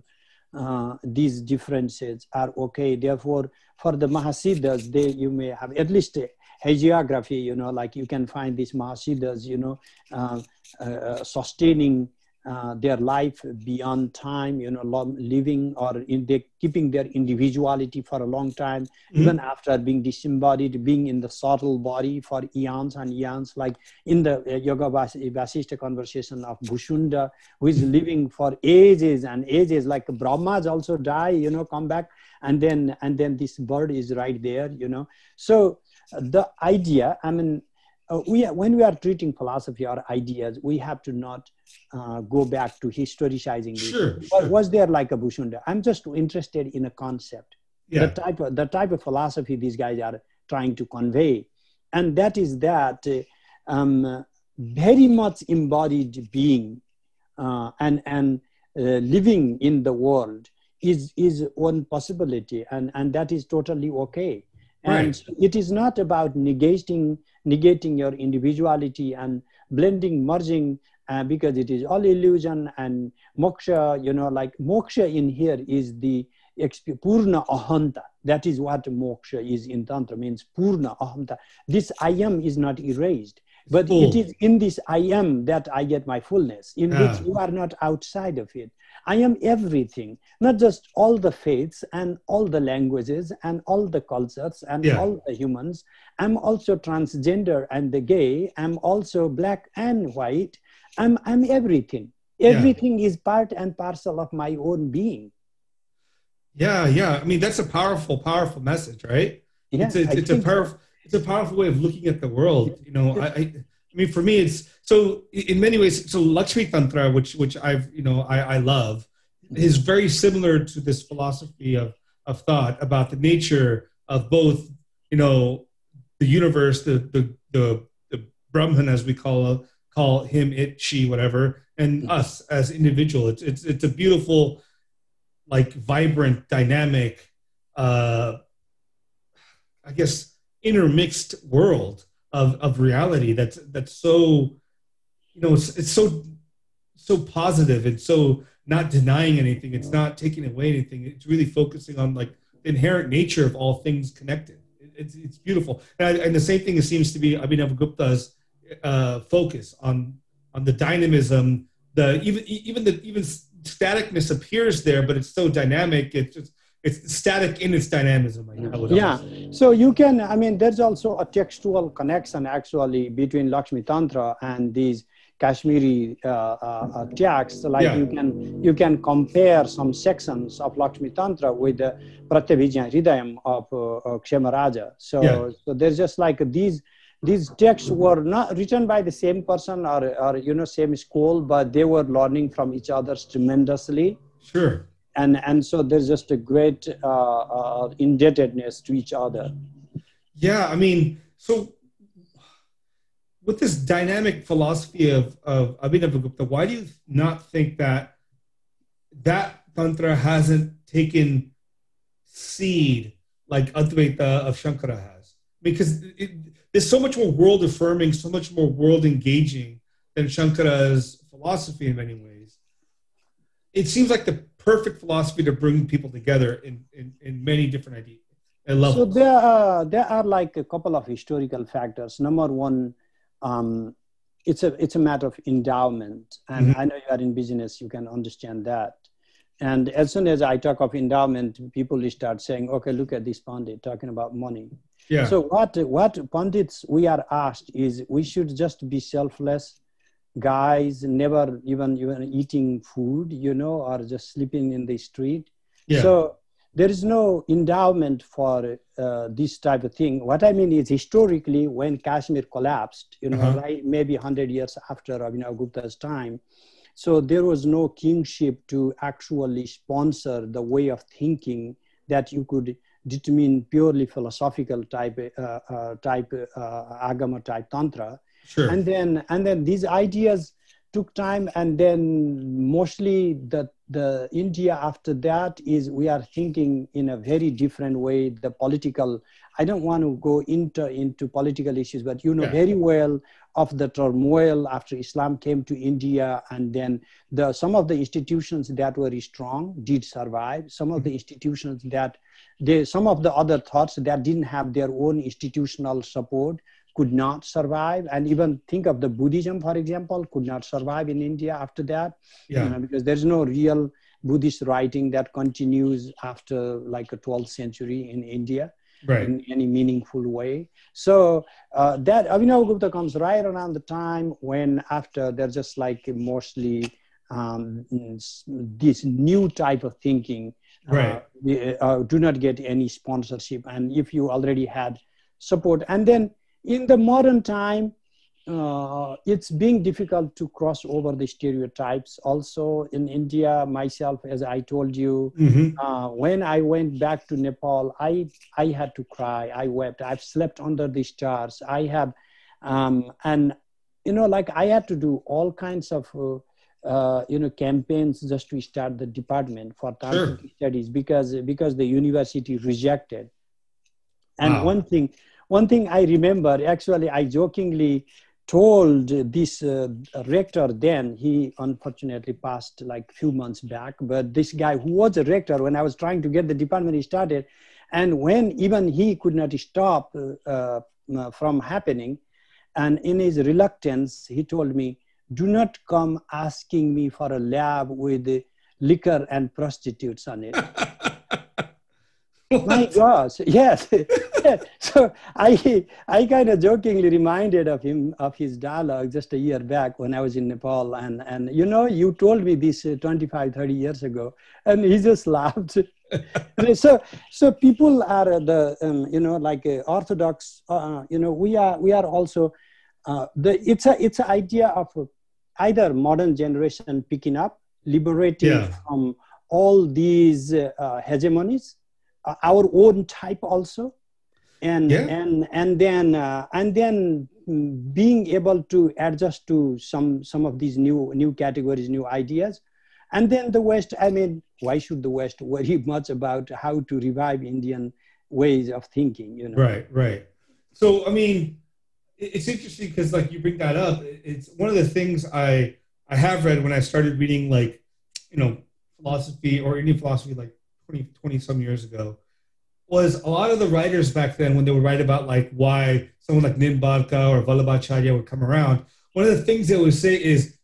uh, these differences are okay. Therefore, for the Mahasiddhas, they you may have at least a hagiography, you know, like you can find these Mahasiddhas, you know, uh, uh, sustaining uh, their life beyond time, you know, living or in the, keeping their individuality for a long time, mm-hmm. even after being disembodied, being in the subtle body for eons and eons, like in the uh, Yoga Vasishta conversation of Bhushunda, who is living for ages and ages, like Brahmas also die, you know, come back, and then and then this bird is right there, you know. So uh, the idea, I mean, uh, we when we are treating philosophy or ideas, we have to not uh, go back to historicizing. Sure, sure. Was there like a Bhushunda? I'm just interested in a concept, yeah. the type of the type of philosophy these guys are trying to convey, and that is that uh, um, very much embodied being uh, and and uh, living in the world is is one possibility, and and that is totally okay. And right. it is not about negating negating your individuality and blending, merging, uh, because it is all illusion and moksha, you know, like moksha in here is the purna ahanta. That is what moksha is in Tantra, means purna ahanta. This I am is not erased. But Full. it is in this I am that I get my fullness, in yeah. which you are not outside of it. I am everything, not just all the faiths and all the languages and all the cultures and yeah. all the humans. I'm also transgender and the gay. I'm also black and white. I'm, I'm everything. Everything yeah. is part and parcel of my own being. Yeah, yeah. I mean, that's a powerful, powerful message, right? Yeah, it's a, it's a powerful, it's a powerful way of looking at the world. You know, I, I I mean, for me, it's so in many ways. So Lakshmi Tantra, which which I've you know I, I love, is mm-hmm. very similar to this philosophy of of thought about the nature of both you know the universe, the the the, the Brahman as we call call him, it, she, whatever, and mm-hmm. us as individual. It's it's it's a beautiful, like vibrant, dynamic, uh, I guess intermixed world of of reality that's that's so you know it's, it's so so positive and so not denying anything. It's not taking away anything. It's really focusing on like the inherent nature of all things connected. It's, it's beautiful. And, I, and the same thing seems to be abhinav gupta's uh, focus on on the dynamism the even even the even staticness appears there but it's so dynamic it's just it's static in its dynamism. yeah. So you can, I mean, there's also a textual connection actually between Lakshmi Tantra and these Kashmiri uh, uh, uh texts. Like yeah. you can you can compare some sections of Lakshmi Tantra with the Pratyabhijna Hridayam of uh, Kshemaraja. So, yeah. so there's just like these these texts were not written by the same person or, or you know same school, but they were learning from each other tremendously. Sure. And and so there's just a great uh, uh, indebtedness to each other. Yeah i mean so with this dynamic philosophy of of abhinavagupta why do you not think that that tantra hasn't taken seed like advaita of shankara has? Because it, there's so much more world affirming so much more world engaging than shankara's philosophy in many ways it seems like the perfect philosophy to bring people together in, in, in many different ideas and levels. So there are, there are like a couple of historical factors. Number one, um, it's a it's a matter of endowment, and mm-hmm. I know you are in business, you can understand that. And as soon as I talk of endowment, people start saying, "Okay, look at this pandit talking about money." Yeah. So what what pandits we are asked is we should just be selfless guys never even even eating food you know or just sleeping in the street yeah. so there is no endowment for uh, this type of thing what i mean is historically when kashmir collapsed you know uh-huh. right maybe 100 years after abhinav gupta's time so there was no kingship to actually sponsor the way of thinking that you could determine purely philosophical type uh, uh, type uh, agama type tantra Sure. And then and then these ideas took time and then mostly the the india after that is we are thinking in a very different way the political. I don't want to go into into political issues but you know Yeah. very well of the turmoil after islam came to india and then the some of the institutions that were strong did survive. Some of the mm-hmm. institutions that they some of the other thoughts that didn't have their own institutional support could not survive and even think of the buddhism for example could not survive in india after that Yeah. uh, because there's no real buddhist writing that continues after like a 12th century in india Right. in any meaningful way so uh, that abhinav gupta comes right around the time when after they're just like mostly um, this new type of thinking uh, Right. we, uh, do not get any sponsorship and if you already had support and then in the modern time uh, it's being difficult to cross over the stereotypes. Also in india myself as i told you hmm uh, when i went back to nepal i i had to cry. I wept. I've slept under the stars. I have um, and you know like i had to do all kinds of uh, uh, you know campaigns just to start the department for tantric studies because because the university rejected. And Wow. one thing one thing i remember actually i jokingly told this uh, rector then he unfortunately passed like few months back but this guy who was a rector when i was trying to get the department started and when even he could not stop uh, uh, from happening and in his reluctance he told me do not come asking me for a lab with liquor and prostitutes on it. My gosh yes so i i kind of jokingly reminded of him of his dialogue just a year back when i was in nepal and and you know you told me this uh, 25 30 years ago and he just laughed so so people are the um, you know like uh, orthodox uh, you know we are we are also uh, the it's a it's an idea of either modern generation picking up liberating Yeah. from all these uh, uh, hegemonies uh, our own type also and Yeah. and and then uh, and then being able to adjust to some some of these new new categories new ideas and then the west i mean why should the west worry much about how to revive indian ways of thinking you know Right, right. So, I mean, it's interesting because, like, you bring that up. It's one of the things I I have read when I started reading, like, you know, philosophy or Indian philosophy, like 20, 20 some years ago, was a lot of the writers back then when they would write about like why someone like Nimbarka or Vallabhacharya would come around. One of the things they would say is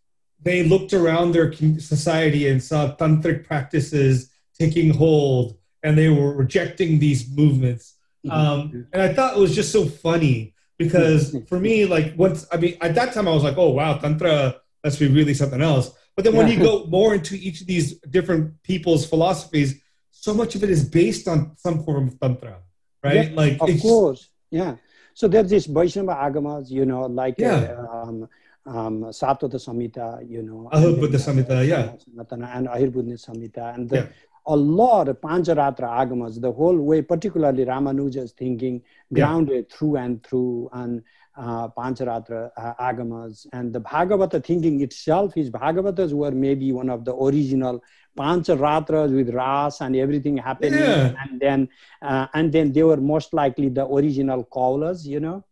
they looked around their society and saw tantric practices taking hold, and they were rejecting these movements. Um, and I thought it was just so funny because for me, like once I mean, at that time I was like, oh wow, tantra must be really something else. But then when Yeah. you go more into each of these different people's philosophies, so much of it is based on some form of tantra, right? Yeah, like of course yeah so there's this vaishnava agamas you know like uh, Yeah. um, um, Satwata Samhita, you know, then, Buddha Samhita, yeah. Sanatana and Ahirbudhnya Samhita, and the, Yeah. a lot of Pancharatra agamas, the whole way, particularly Ramanuja's thinking, grounded through and through, and uh, Pancharatra uh, agamas, and the Bhagavata thinking itself, his Bhagavatas were maybe one of the original Pancharatras with ras and everything happening, Yeah. and then uh, and then they were most likely the original Kaulas, you know.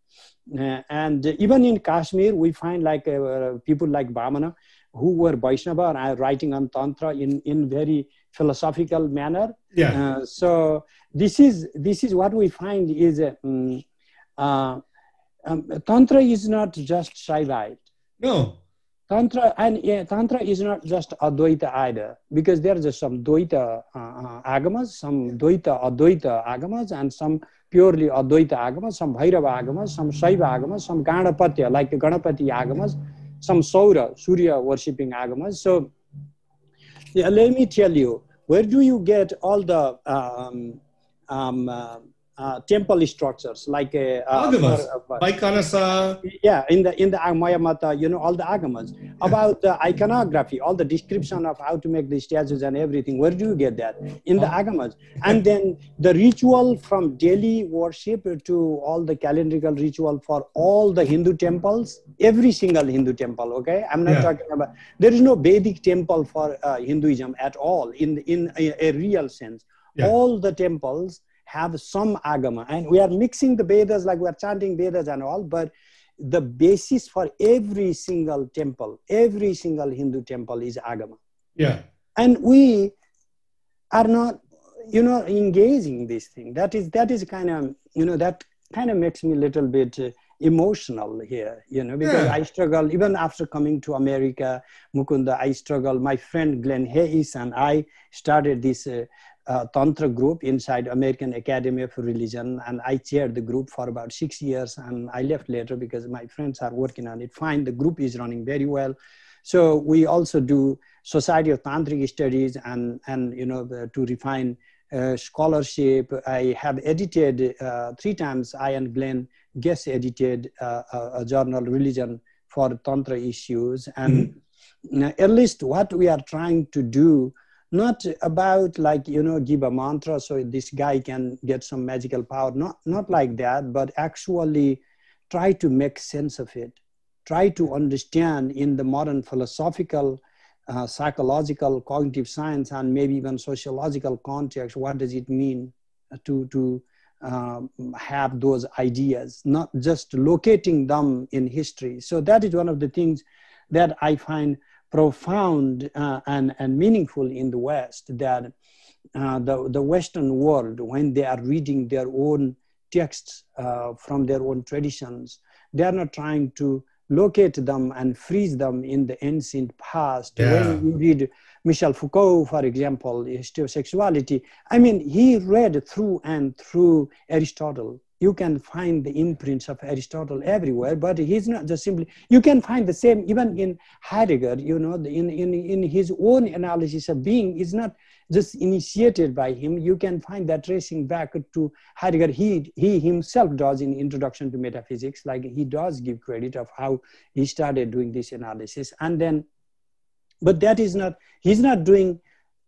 Uh, and even in Kashmir, we find like uh, people like Vamana who were Vaishnava and are writing on Tantra in, in very philosophical manner. yeah, Uh, so this is this is what we find is uh, uh, um, Tantra is not just Shaivite. no, Tantra and yeah, Tantra is not just Advaita either, because there are some Dvaita uh, uh, agamas, some Dvaita Advaita agamas, and some purely Advaita agamas, some Bhairava agamas, some Shaiva agamas, some Ganapatya, like Ganapati agamas, some Saura, Surya worshipping agamas. So yeah, let me tell you, where do you get all the um, um, uh, uh, temple structures like a uh, Agamas. for- Vaikhanasa. yeah in the in the Maya Mata, you know all the agamas about the iconography all the description of how to make the statues and everything where do you get that in the Oh. agamas and then the ritual from daily worship to all the calendrical ritual for all the hindu temples every single hindu temple okay i'm not Yeah. talking about there is no vedic temple for uh, hinduism at all in in a, a real sense Yeah. all the temples have some agama and we are mixing the vedas like we are chanting vedas and all but the basis for every single temple every single hindu temple is agama Yeah. and we are not you know engaging this thing that is that is kind of you know that kind of makes me a little bit uh, emotional here you know because Yeah. i struggle even after coming to america mukunda i struggle my friend glen hayes and i started this uh, uh, tantra group inside american academy of religion and i chaired the group for about six years and i left later because my friends are working on it. Fine the group is running very well. So we also do society of tantric studies and and you know the, to refine uh, scholarship. I have edited uh, three times i and glen guest edited uh, a, a journal religion for tantra issues. And uh, at least what we are trying to do not about like you know give a mantra so this guy can get some magical power. Not not like that but actually try to make sense of it. Try to understand in the modern philosophical uh, psychological cognitive science and maybe even sociological context what does it mean to to um, have those ideas? Not just locating them in history. So that is one of the things that i find profound uh, and, and meaningful in the west that uh, the, the western world when they are reading their own texts uh, from their own traditions they are not trying to locate them and freeze them in the ancient past. Yeah. When you read Michel Foucault, for example, History of Sexuality, I mean, he read through and through Aristotle. You can find the imprints of Aristotle everywhere, but he's not just simply, you can find the same even in Heidegger, you know, in, in, in his own analysis of being is not just initiated by him. You can find that tracing back to Heidegger. He, he himself does in Introduction to Metaphysics, like he does give credit of how he started doing this analysis. And then, but that is not, he's not doing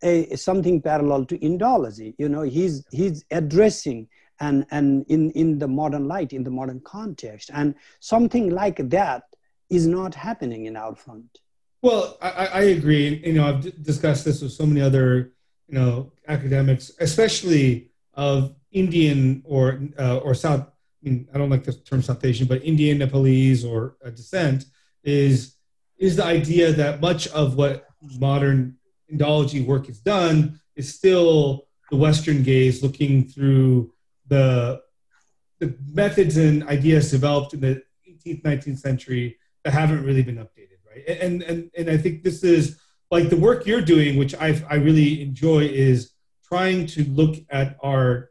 a, something parallel to Indology. You know, he's, he's addressing and, and in, in the modern light, in the modern context. And something like that is not happening in our front. Well, I, I agree. You know, I've discussed this with so many other, you know, academics, especially of Indian or uh, or South. I mean, I don't like the term South Asian, but Indian, Nepalese, or uh, descent is is the idea that much of what modern Indology work has done is still the Western gaze, looking through the the methods and ideas developed in the 18th, 19th century that haven't really been updated, right? And and and I think this is like the work you're doing, which I I really enjoy, is trying to look at our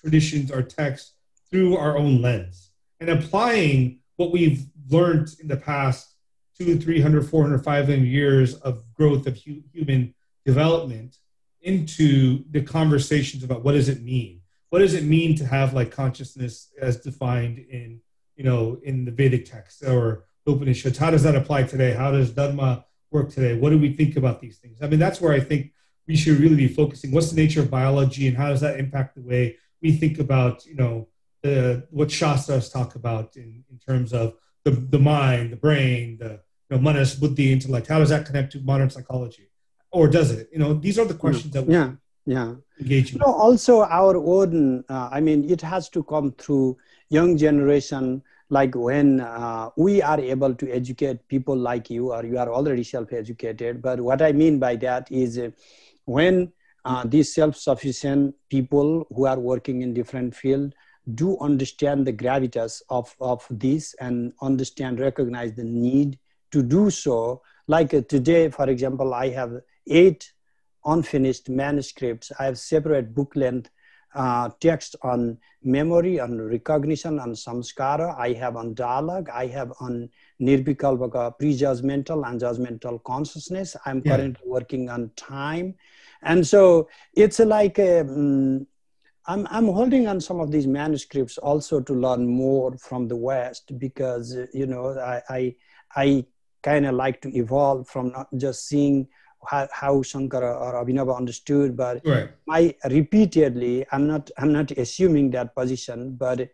traditions, our texts through our own lens and applying what we've learned in the past two, 300, 400, 500 years of growth of hu- human development into the conversations about what does it mean? What does it mean to have like consciousness as defined in, you know, in the Vedic text or Upanishads? How does that apply today? How does Dharma work today? What do we think about these things? I mean, that's where I think we should really be focusing. What's the nature of biology and how does that impact the way we think about, you know, the what Shastras talk about in, in terms of the, the mind, the brain, the you know, manas, buddhi, intellect. How does that connect to modern psychology? Or does it? You know, these are the hmm. questions that we Yeah, yeah. engage in. No, also our own, uh, I mean, it has to come through young generation, like when uh, we are able to educate people like you, or you are already self-educated. But what I mean by that is uh, when uh, these self-sufficient people who are working in different field do understand the gravitas of, of this and understand, recognize the need to do so. Like uh, today, for example, I have eight unfinished manuscripts. I have separate book length uh, text on memory, on recognition, on samskara. I have on dialogue. I have on nirvikalpaka, prejudgmental and judgmental consciousness. I'm Yeah. currently working on time. And so it's like a, mm, I'm, I'm holding on some of these manuscripts also to learn more from the West because, you know, I, I, I kind of like to evolve from not just seeing how, how Shankara or Abhinava understood, but Right. I repeatedly, I'm not, I'm not assuming that position, but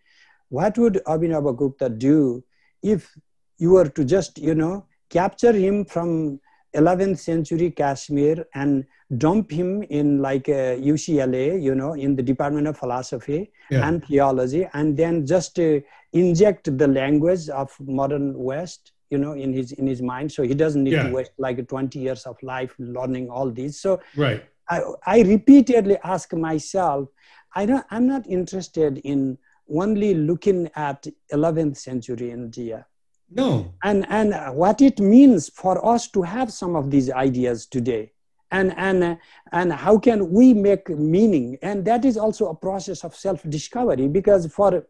what would Abhinava Gupta do if you were to just, you know, capture him from 11th century Kashmir and dump him in like uh, UCLA, you know, in the Department of Philosophy Yeah. and Theology, and then just uh, inject the language of modern West, you know, in his in his mind, so he doesn't need Yeah. to waste like 20 years of life learning all these. So Right. I, I repeatedly ask myself, I don't, I'm not interested in only looking at 11th century India No. and, and what it means for us to have some of these ideas today. And, and, and how can we make meaning? And that is also a process of self-discovery because for,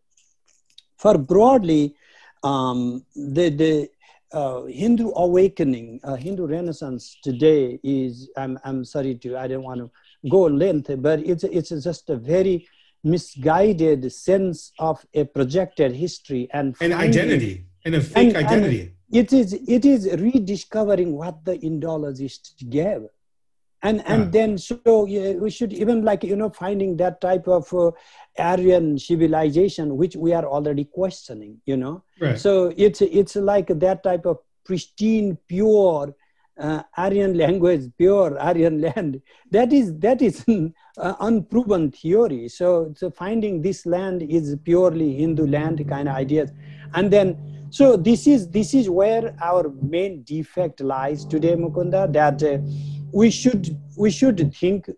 for broadly, um, the, the uh, Hindu awakening, uh, Hindu Renaissance today is, I'm, I'm sorry to, I don't want to go length, but it's, it's just a very misguided sense of a projected history and, And identity and a fake And- and- identity. It is, it is rediscovering what the Indologists gave. And, and Yeah. then so yeah, we should even like you know finding that type of uh, Aryan civilization which we are already questioning you know right. so it's it's like that type of pristine pure uh, aryan language pure aryan land that is that is uh, unproven theory so, so finding this land is purely hindu land kind of ideas and then so this is this is where our main defect lies today mukunda that uh, we should we should think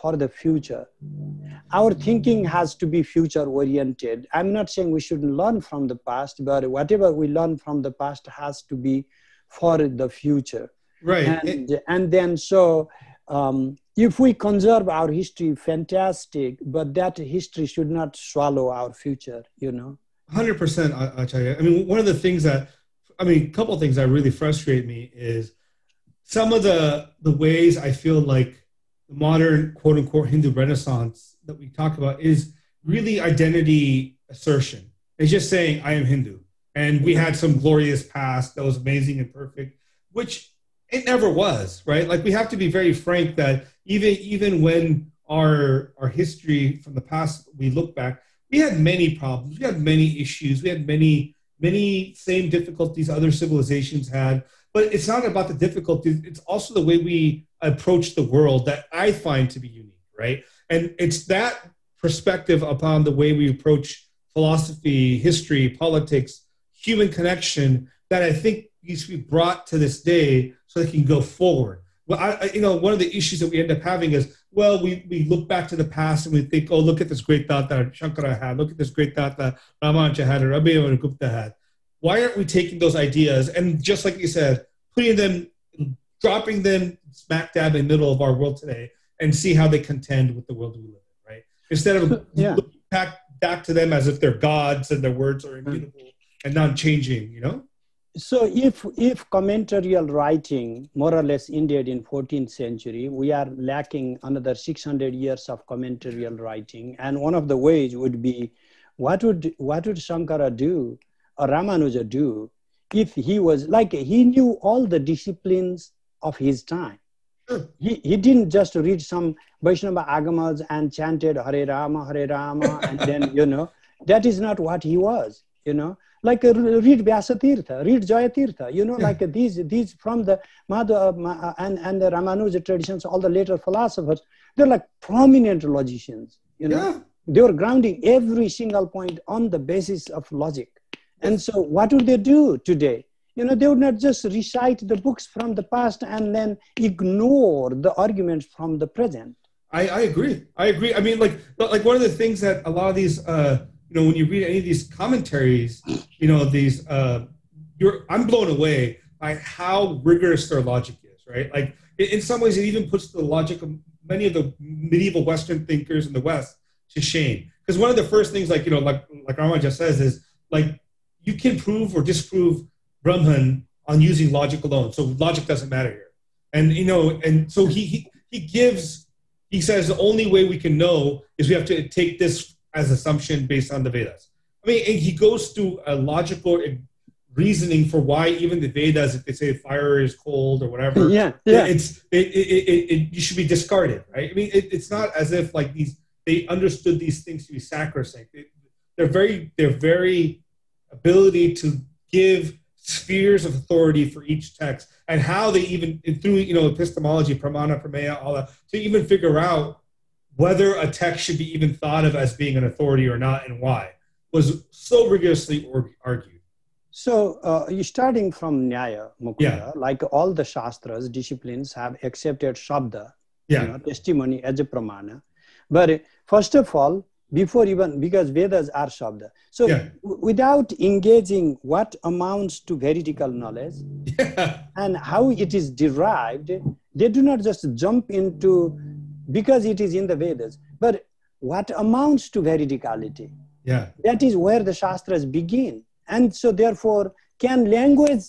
for the future our thinking has to be future oriented i'm not saying we shouldn't learn from the past but whatever we learn from the past has to be for the future Right. It- and, and then so um, if we conserve our history fantastic but that history should not swallow our future you know Hundred percent, Acharya. I mean, one of the things that, I mean, a couple of things that really frustrate me is some of the the ways I feel like the modern quote unquote Hindu Renaissance that we talk about is really identity assertion. It's just saying I am Hindu, and we had some glorious past that was amazing and perfect, which it never was, right? Like we have to be very frank that even even when our our history from the past we look back we had many problems we had many issues we had many many same difficulties other civilizations had but it's not about the difficulties it's also the way we approach the world that i find to be unique right and it's that perspective upon the way we approach philosophy history politics human connection that i think needs to be brought to this day so they can go forward well I, you know one of the issues that we end up having is well, we, we look back to the past and we think, oh, look at this great thought that Shankara had. Look at this great thought that Ramanuja had or Rabbi Gupta had. Why aren't we taking those ideas and just like you said, putting them, dropping them smack dab in the middle of our world today and see how they contend with the world we live in, right? Instead of Yeah. looking back, back to them as if they're gods and their words are mm-hmm. immutable and non-changing, you know? so if if commentarial writing more or less ended in 14th century we are lacking another 600 years of commentarial writing and one of the ways would be what would what would shankara do ramanuja do if he was like he knew all the disciplines of his time Sure. he, he didn't just read some Vaishnava agamas and chanted Hare Rama, Hare Rama, and then, you know, that is not what he was, you know. Like uh, read Vyasatirtha, read Jayatirtha, you know, Yeah. like uh, these these from the Madhva uh, and, and the Ramanuja traditions, all the later philosophers, they're like prominent logicians, you know. Yeah. They were grounding every single point on the basis of logic. And so, what would they do today? You know, they would not just recite the books from the past and then ignore the arguments from the present. I, I agree. I agree. I mean, like like one of the things that a lot of these, uh, you know, when you read any of these commentaries, you know, these, uh, you're I'm blown away by how rigorous their logic is, right? Like in, some ways, it even puts the logic of many of the medieval Western thinkers in the West to shame. Because one of the first things, like you know, like like Rama just says, is like you can prove or disprove Brahman on using logic alone. So logic doesn't matter here. And you know, and so he he, he gives he says the only way we can know is we have to take this as assumption based on the Vedas. I mean, and he goes through a logical reasoning for why even the Vedas, if they say fire is cold or whatever, yeah, yeah. it's it, it, it, it, you should be discarded, right? I mean, it, it's not as if like these they understood these things to be sacrosanct. They, they're very they're very ability to give spheres of authority for each text and how they even through you know epistemology, pramana, prameya, all that to even figure out whether a text should be even thought of as being an authority or not and why was so rigorously argued. So, uh, you starting from Nyaya, Mukunda, Yeah. like all the Shastras, disciplines have accepted Shabda, Yeah. you know, testimony as a pramana. But first of all, before even, because Vedas are Shabda. So, Yeah. w- without engaging what amounts to veridical knowledge Yeah. and how it is derived, they do not just jump into because it is in the Vedas, but what amounts to veridicality Yeah. that is where the shastras begin and so therefore can language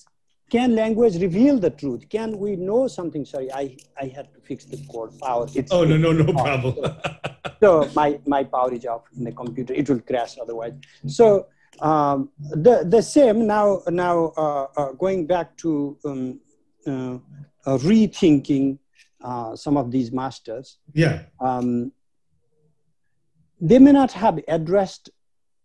can language reveal the truth can we know something sorry i i had to fix the cord power it's Oh no no no problem. so my my power is off in the computer it will crash otherwise so um, the the same now now uh, uh, going back to um, uh, uh, rethinking uh, some of these masters yeah. um, they may not have addressed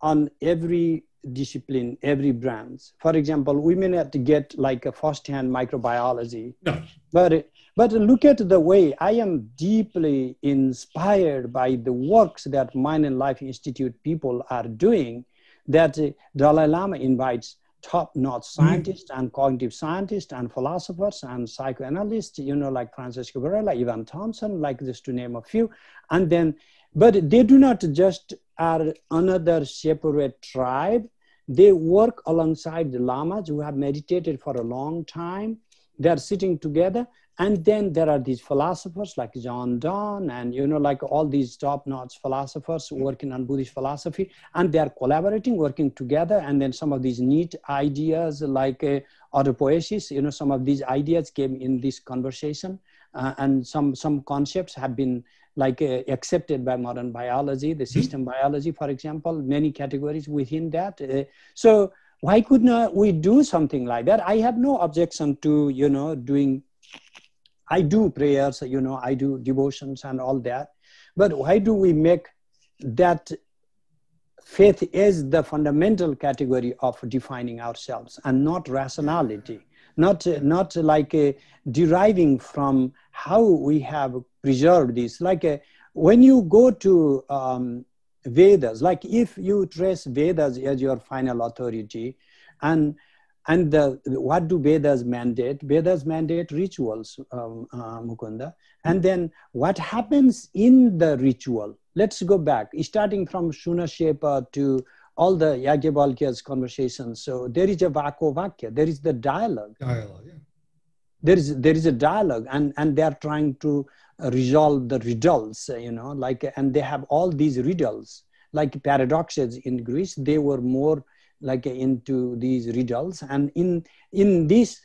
on every discipline, every branch. For example, we may not get like a first-hand microbiology, No. but but look at the way I am deeply inspired by the works that Mind and Life Institute people are doing. That Dalai Lama invites top-notch hmm. scientists and cognitive scientists and philosophers and psychoanalysts, you know, like Francisco Varela, Evan Thompson, like this to name a few, and then, but they do not just are another separate tribe. They work alongside the lamas who have meditated for a long time. They are sitting together, and then there are these philosophers like John Dunne, and you know, like all these top-notch philosophers working on Buddhist philosophy, and they are collaborating, working together. And then some of these neat ideas, like uh, autopoiesis, you know, some of these ideas came in this conversation, uh, and some some concepts have been like uh, accepted by modern biology, the system biology, for example, many categories within that. Uh, so why could not we do something like that? I have no objection to you know doing. I do prayers, you know, I do devotions and all that, but why do we make that faith is the fundamental category of defining ourselves and not rationality? Not, not like uh, deriving from how we have preserved this. Like uh, when you go to um, Vedas, like if you trace Vedas as your final authority, and and the, what do Vedas mandate? Vedas mandate rituals, um, uh, Mukunda. And then what happens in the ritual? Let's go back, starting from Shunashepa to all the Yagyavalkya's conversations. So there is a Vako Vakya, there is the dialogue. Dialogue. Yeah. There is, there is a dialogue, and, and they are trying to uh, resolve the riddles, uh, you know, like, and they have all these riddles, like paradoxes in Greece, they were more like into these riddles. And in in this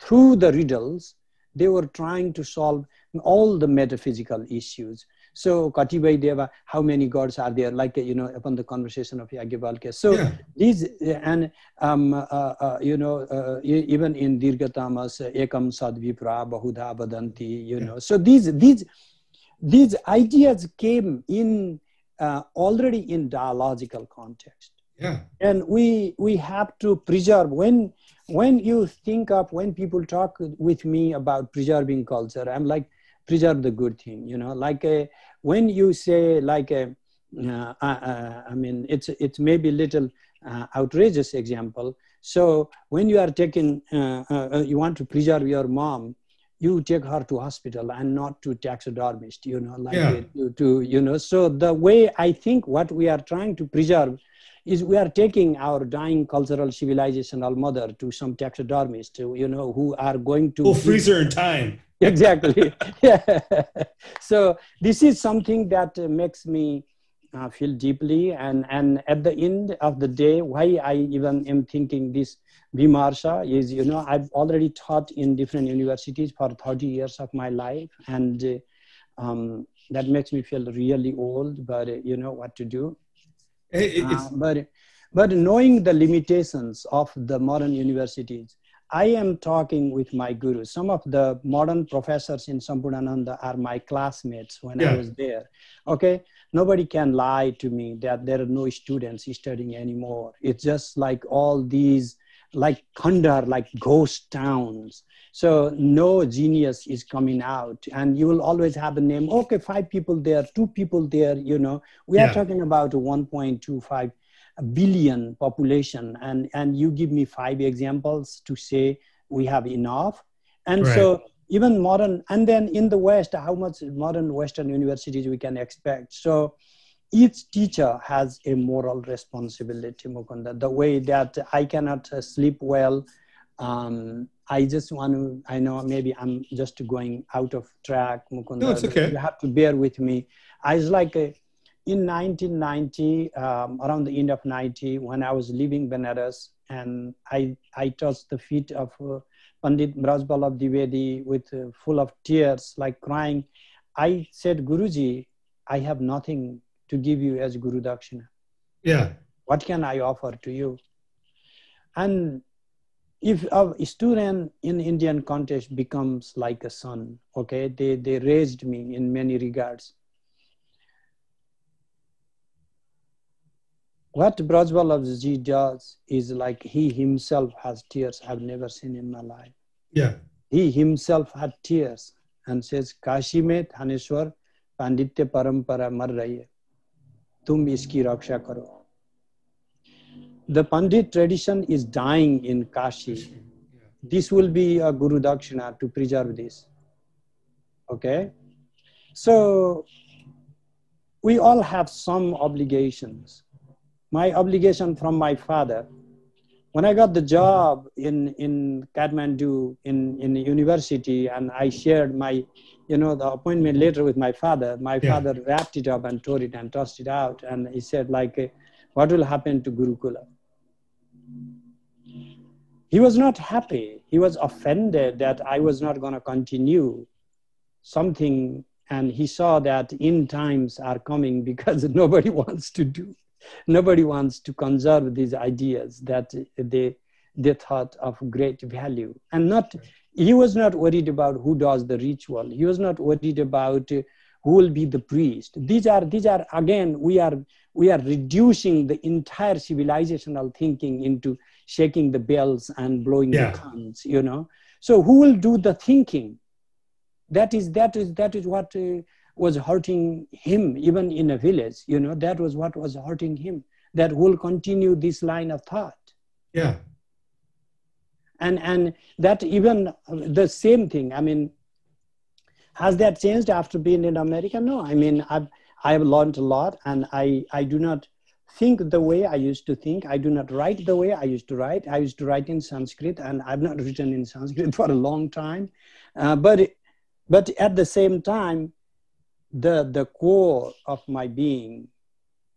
through the riddles they were trying to solve all the metaphysical issues. So katibai deva how many gods are there? Like you know upon the conversation of yagyavalkya so Yeah. these and um, uh, uh, you know uh, even in dirghatamas ekam sadvipra bahudha vadanti you know. So these these these ideas came in uh, already in dialogical context Yeah. and we we have to preserve when when you think of when people talk with me about preserving culture i'm like preserve the good thing you know like uh, when you say like a, uh, uh, uh, i mean it's it's maybe a little uh, outrageous example so when you are taking uh, uh, you want to preserve your mom you take her to hospital and not to taxidermist you know like Yeah. to, to you know so the way i think what we are trying to preserve is we are taking our dying cultural civilizational mother to some taxidermist, you know, who are going to We'll freeze her in time. exactly. So this is something that uh, makes me uh, feel deeply, and and at the end of the day, why I even am thinking this Vimarsha is, you know, I've already taught in different universities for 30 years of my life, and uh, um, that makes me feel really old, but uh, you know what to do. It- it- it's, Uh, but but knowing the limitations of the modern universities, I am talking with my gurus. Some of the modern professors in Sampurnananda are my classmates when Yeah. I was there. Okay, nobody can lie to me that there are no students studying anymore. It's just like all these like Kandar, like ghost towns. So no genius is coming out, and you will always have a name. Okay, five people there, two people there. You know, we are Yeah. talking about 1.25 billion population, and and you give me five examples to say we have enough, and Right. so even modern, and then in the West, how much modern Western universities we can expect. So each teacher has a moral responsibility, Mukunda. The way that I cannot uh, sleep well, um, I just want to, I know maybe I'm just going out of track, Mukunda. No, it's okay. You have to bear with me. I was like, uh, in 1990, um, around the end of 90, when I was leaving Benares, and I, I touched the feet of uh, Pandit Brajvallabh Dwivedi with uh, full of tears, like crying. I said, Guruji, I have nothing to give you as Guru Dakshina? Yeah. What can I offer to you? And if a student in Indian context becomes like a son, okay, they, they raised me in many regards. What Brajvallabhji does is like he himself has tears I've never seen in my life. Yeah. He himself had tears and says, Kashi Thaneshwar Panditya Parampara mar rahi hai. तुम इसकी रक्षा करो The Pandit tradition is dying in Kashi. This will be a Guru Dakshina to preserve this. Okay? So we all have some obligations. My obligation from my father when I got the job in in Kathmandu in in the university, and I shared my, you know, the appointment letter with my father. My Yeah. father wrapped it up and tore it and tossed it out, and he said, like, "What will happen to Gurukula?" He was not happy. He was offended that I was not going to continue something, and he saw that in times are coming because nobody wants to do nobody wants to conserve these ideas that they they thought of great value. And not he was not worried about who does the ritual. He was not worried about who will be the priest. These are these are again we are we are reducing the entire civilizational thinking into shaking the bells and blowing Yeah. the tongues you know. So who will do the thinking? That is that is that is what uh, was hurting him even in a village you know that was what was hurting him that will continue this line of thought. Yeah. and and that even the same thing i mean has that changed after being in america? No i mean i've i've learned a lot and i i do not think the way i used to think. I do not write the way i used to write. I used to write in sanskrit and i've not written in sanskrit for a long time. Uh, but but at the same time the the core of my being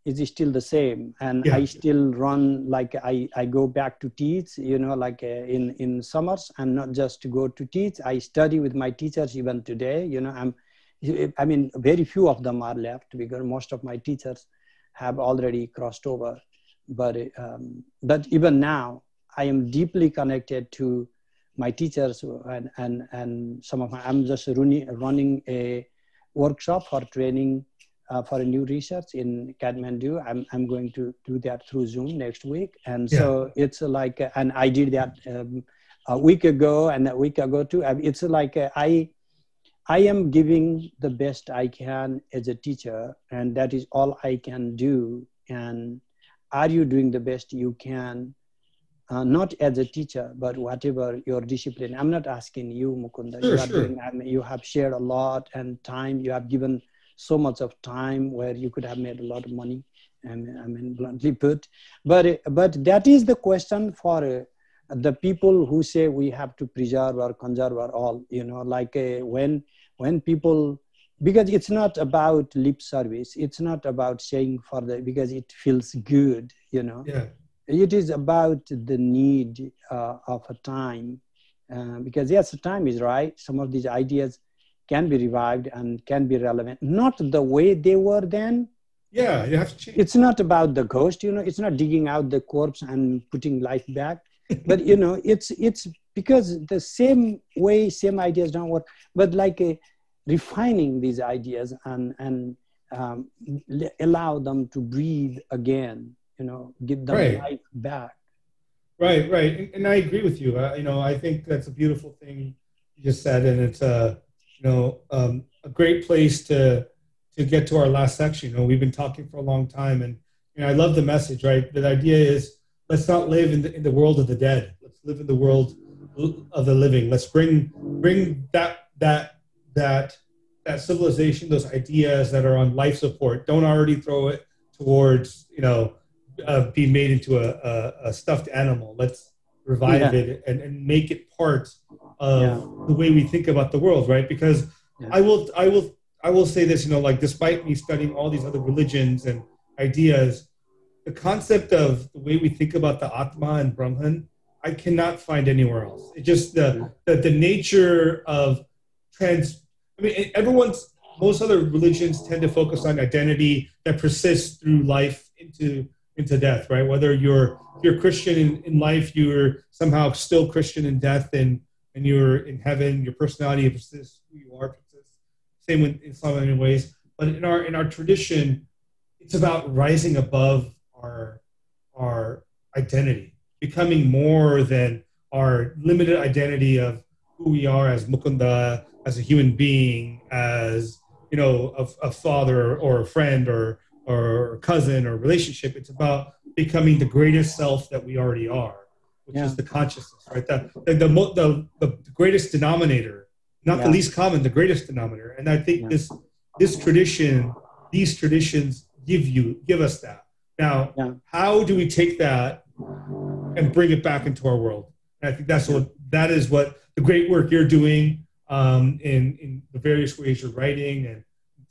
is still the same. And Yeah. i still run like i i go back to teach you know like uh, in in summers and not just to go to teach. I study with my teachers even today you know. I'm i mean very few of them are left because most of my teachers have already crossed over. But um, but even now i am deeply connected to my teachers and and and some of my i'm just running running a workshop for training uh, for a new research in Kathmandu. I'm, I'm going to do that through Zoom next week. And so it's like, uh, and I did that um, a week ago and a week ago too. It's like uh, I, I am giving the best I can as a teacher, and that is all I can do. And are you doing the best you can? Uh, not as a teacher, but whatever your discipline. I'm not asking you, Mukunda. Sure, you, are sure. doing, I mean, you have shared a lot and time. You have given so much of time where you could have made a lot of money. And I mean, bluntly put, but but that is the question for uh, the people who say we have to preserve or conserve or all. You know, like uh, when when people because it's not about lip service. It's not about saying for the because it feels good. You know Yeah. It is about the need uh, of a time uh, because yes time is right some of these ideas can be revived and can be relevant. Not the way they were then. Yeah, you have to change. It's not about the ghost, you know. It's not digging out the corpse and putting life back. but you know, it's it's because the same way, same ideas don't work. But like a, refining these ideas and and um, l- allow them to breathe again. You know, give them Right. life back. Right, right, and, and I agree with you. Uh, you know, I think that's a beautiful thing you just said, and it's a you know um, a great place to to get to our last section. You know, we've been talking for a long time, and you know, I love the message. Right, the idea is let's not live in the in the world of the dead. Let's live in the world of the living. Let's bring bring that that that that civilization, those ideas that are on life support. Don't already throw it towards you know uh, be made into a, a, a stuffed animal. Let's revive Yeah. it and, and make it part of Yeah. the way we think about the world, right? Because Yeah. I will, I will, I will say this. You know, like despite me studying all these other religions and ideas, the concept of the way we think about the Atma and Brahman, I cannot find anywhere else. It just the the, the nature of trans. I mean, everyone's most other religions tend to focus on identity that persists through life into into death, right? Whether you're you're Christian in, in life, you're somehow still Christian in death, and and you're in heaven. Your personality persists, who you are persists. Same with in many ways, but in our in our tradition, it's about rising above our our identity, becoming more than our limited identity of who we are as Mukunda, as a human being, as you know, a, a father or a friend or or cousin or relationship. It's about becoming the greatest self that we already are, which Yeah. is the consciousness, right? The the the, the, the greatest denominator, not the least common, the greatest denominator. And I think Yeah. this this tradition, these traditions give you give us that. Now, Yeah. how do we take that and bring it back into our world? And I think that's what that is what the great work you're doing um, in in the various ways you're writing and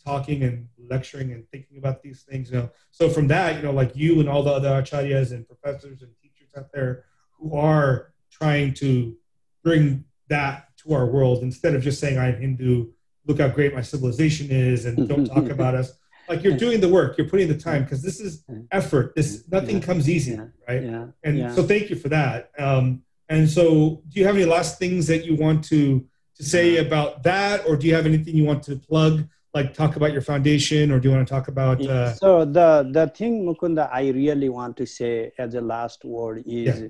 talking and lecturing and thinking about these things. You know, so from that, you know, like you and all the other acharyas and professors and teachers out there who are trying to bring that to our world instead of just saying I'm Hindu. Look how great my civilization is, and don't talk about us. Like you're doing the work, you're putting the time because this is effort. This nothing Yeah. comes easy, Yeah. right? Yeah. And so thank you for that. Um, and so, do you have any last things that you want to to say about that, or do you have anything you want to plug, like talk about your foundation, or do you want to talk about? Uh, so the the thing mukunda i really want to say as a last word is Yeah.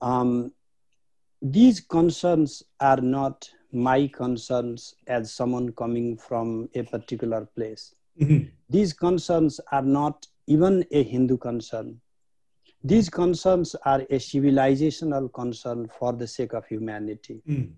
um, these concerns are not my concerns as someone coming from a particular place mhm, these concerns are not even a hindu concern these concerns are a civilizational concern for the sake of humanity mm,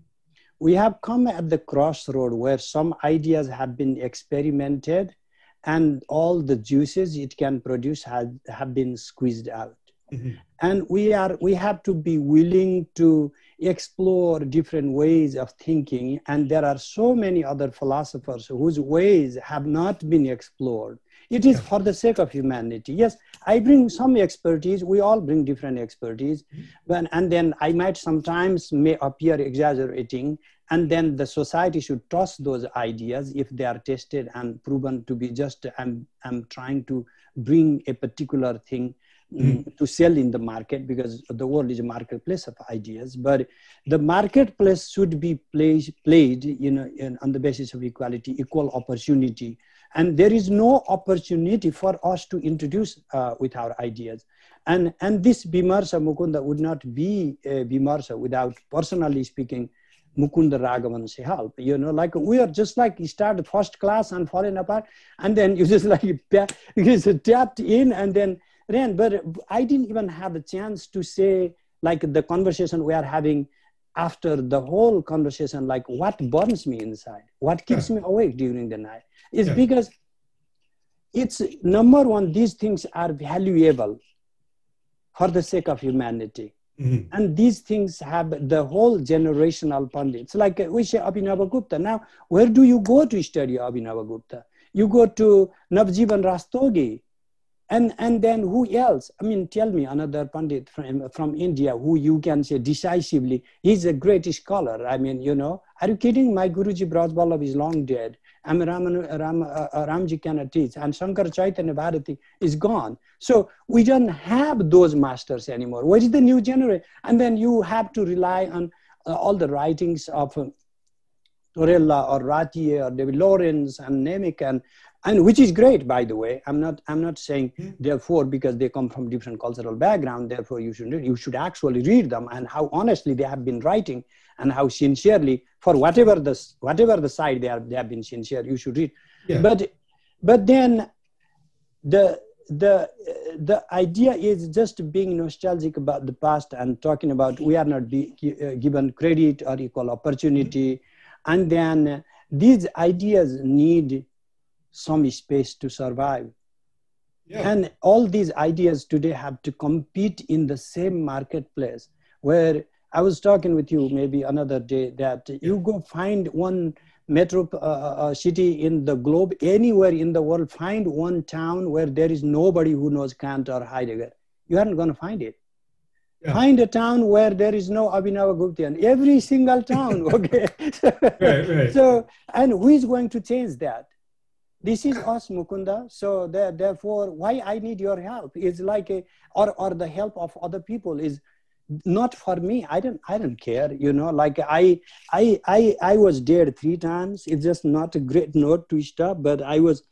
we have come at the crossroad where some ideas have been experimented and all the juices it can produce have, have been squeezed out. Mhm, and we are we have to be willing to explore different ways of thinking. And there are so many other philosophers whose ways have not been explored it is for the sake of humanity. Yes i bring some expertise. We all bring different expertise. But, and then i might sometimes may appear exaggerating and then the society should toss those ideas if they are tested and proven to be just i'm, I'm trying to bring a particular thing mm, to sell in the market because the world is a marketplace of ideas. But the marketplace should be played, played you know in, on the basis of equality equal opportunity and there is no opportunity for us to introduce uh, with our ideas. And and this bimarsa mukunda would not be a bimarsa without personally speaking mukunda raghavan's help you know like we are just like you start the first class and falling apart and then you just like you just tapped in and then ran. But i didn't even have a chance to say like the conversation we are having after the whole conversation like what burns me inside? What keeps me awake during the night is Yeah. because it's number one these things are valuable for the sake of humanity. Mhm. and these things have the whole generational pundits like uh, we say abhinava gupta now where do you go to study abhinava gupta? You go to navjivan rastogi. And and then who else? I mean tell me another pandit from, from india who you can say decisively he's a great scholar. I mean you know are you kidding? My guruji braj is long dead I mean, Ram, Ram, uh, Ramji cannot teach, and Shankar Chaitanya Bharati is gone. So we don't have those masters anymore. What is the new generation? And then you have to rely on uh, all the writings of uh, Torella or Ratié or David Lawrence and Nemec and and which is great by the way i'm not i'm not saying Yeah. therefore because they come from different cultural background therefore you should you should actually read them and how honestly they have been writing and how sincerely for whatever the whatever the side they are they have been sincere you should read Yeah. but but then the the the idea is just being nostalgic about the past and talking about we are not be, uh, given credit or equal opportunity and then these ideas need some space to survive Yeah. and all these ideas today have to compete in the same marketplace where i was talking with you maybe another day that you go find one metro uh, uh, city in the globe anywhere in the world find one town where there is nobody who knows kant or heidegger. You aren't going to find it. Yeah. find a town where there is no abhinav guptian. Every single town okay? Right, right. so and who is going to change that? This is us mukunda. So there, therefore why i need your help is like a or or the help of other people is not for me i don't i don't care you know like i i i i was dead three times it's just not a great note to stop but i was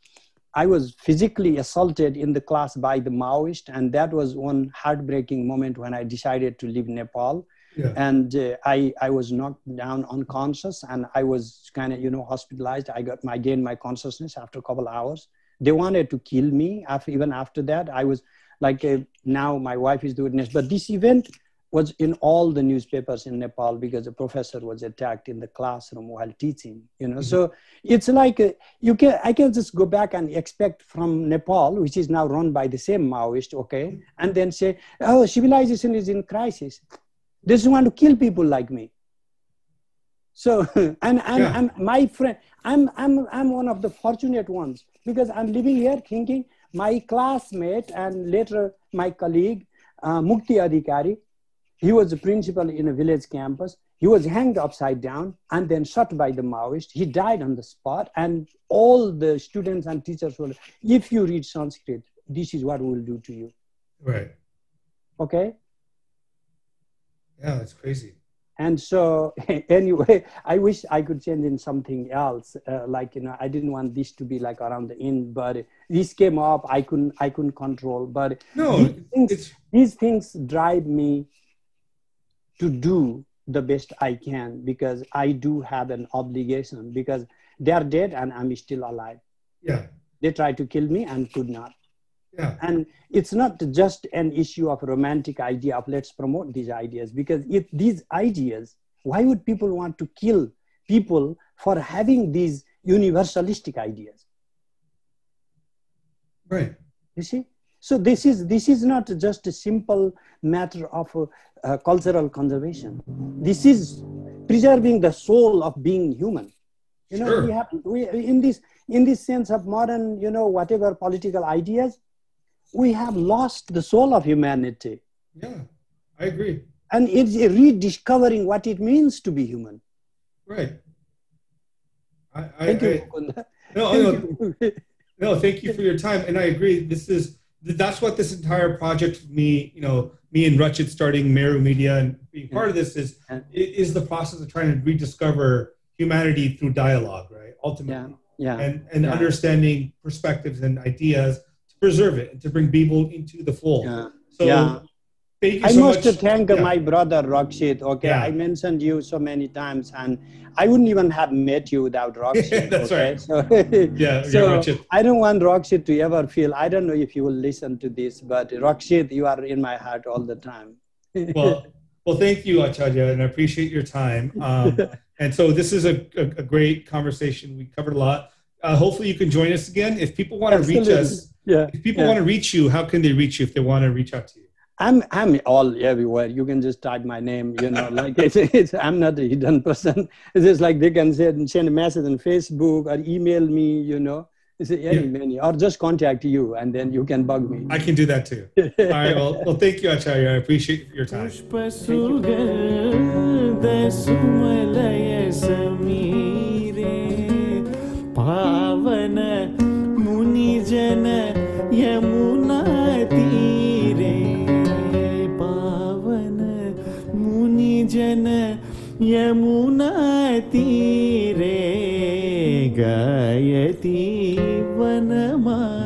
i was physically assaulted in the class by the maoist and that was one heartbreaking moment when i decided to leave nepal Yeah. and uh, I I was knocked down unconscious and I was kind of you know hospitalized. I got my gained my consciousness after a couple hours. They wanted to kill me after even after that. I was like uh, now my wife is the witness, but this event was in all the newspapers in Nepal because a professor was attacked in the classroom while teaching. You know, so it's like uh, you can I can just go back and expect from Nepal, which is now run by the same Maoist, okay, and then say, oh, civilization is in crisis. They just want to kill people like me. So and and, Yeah. and my friend, I'm I'm I'm one of the fortunate ones because I'm living here thinking my classmate and later my colleague uh, Mukti Adhikari, he was a principal in a village campus. He was hanged upside down and then shot by the Maoist. He died on the spot, and all the students and teachers were, if you read Sanskrit, this is what we'll do to you. Right. Okay? Yeah, that's crazy. and so anyway i wish i could change in something else uh, like you know i didn't want this to be like around the end but this came up i couldn't i couldn't control but No, these things, these things drive me to do the best i can because i do have an obligation because they are dead and i'm still alive. Yeah, they tried to kill me and could not. Yeah, and it's not just an issue of romantic idea of let's promote these ideas because if these ideas why would people want to kill people for having these universalistic ideas? Right. you see? So this is this is not just a simple matter of uh, uh, cultural conservation this is preserving the soul of being human you know Sure. we have we in this in this sense of modern you know whatever political ideas we have lost the soul of humanity Yeah, I agree. and it's a rediscovering what it means to be human Right. I, I, thank you I no, Thank no, you. no, thank you for your time. And I agree. This is that's what this entire project, me, you know, me and Rakshit starting Meru Media and being part of this is Yeah. is the process of trying to rediscover humanity through dialogue, right? Ultimately, yeah and and Yeah. understanding perspectives and ideas to preserve it and to bring people into the fold. yeah So Yeah. Thank you I so must much. thank Yeah. my brother Rakshit. Okay, Yeah. I mentioned you so many times, and I wouldn't even have met you without Rakshit. That's okay? right. So, Yeah, so yeah. I don't want Rakshit to ever feel. I don't know if you will listen to this, but Rakshit, you are in my heart all the time. well, well, thank you, Acharya, and I appreciate your time. Um, and so this is a, a, a great conversation. We covered a lot. Uh, hopefully, you can join us again. If people want to reach us, yeah. if people want to reach you, how can they reach you if they want to reach out to you? I'm I'm all everywhere. You can just type my name, you know. Like it's, it's I'm not a hidden person. It's just like they can send send a message on Facebook or email me, you know. It's any yeah. many or just contact you and then you can bug me. I can do that too. all right. Well, well, thank you, Acharya. I appreciate your time. Thank you. यमुनाति रे गायति वनमा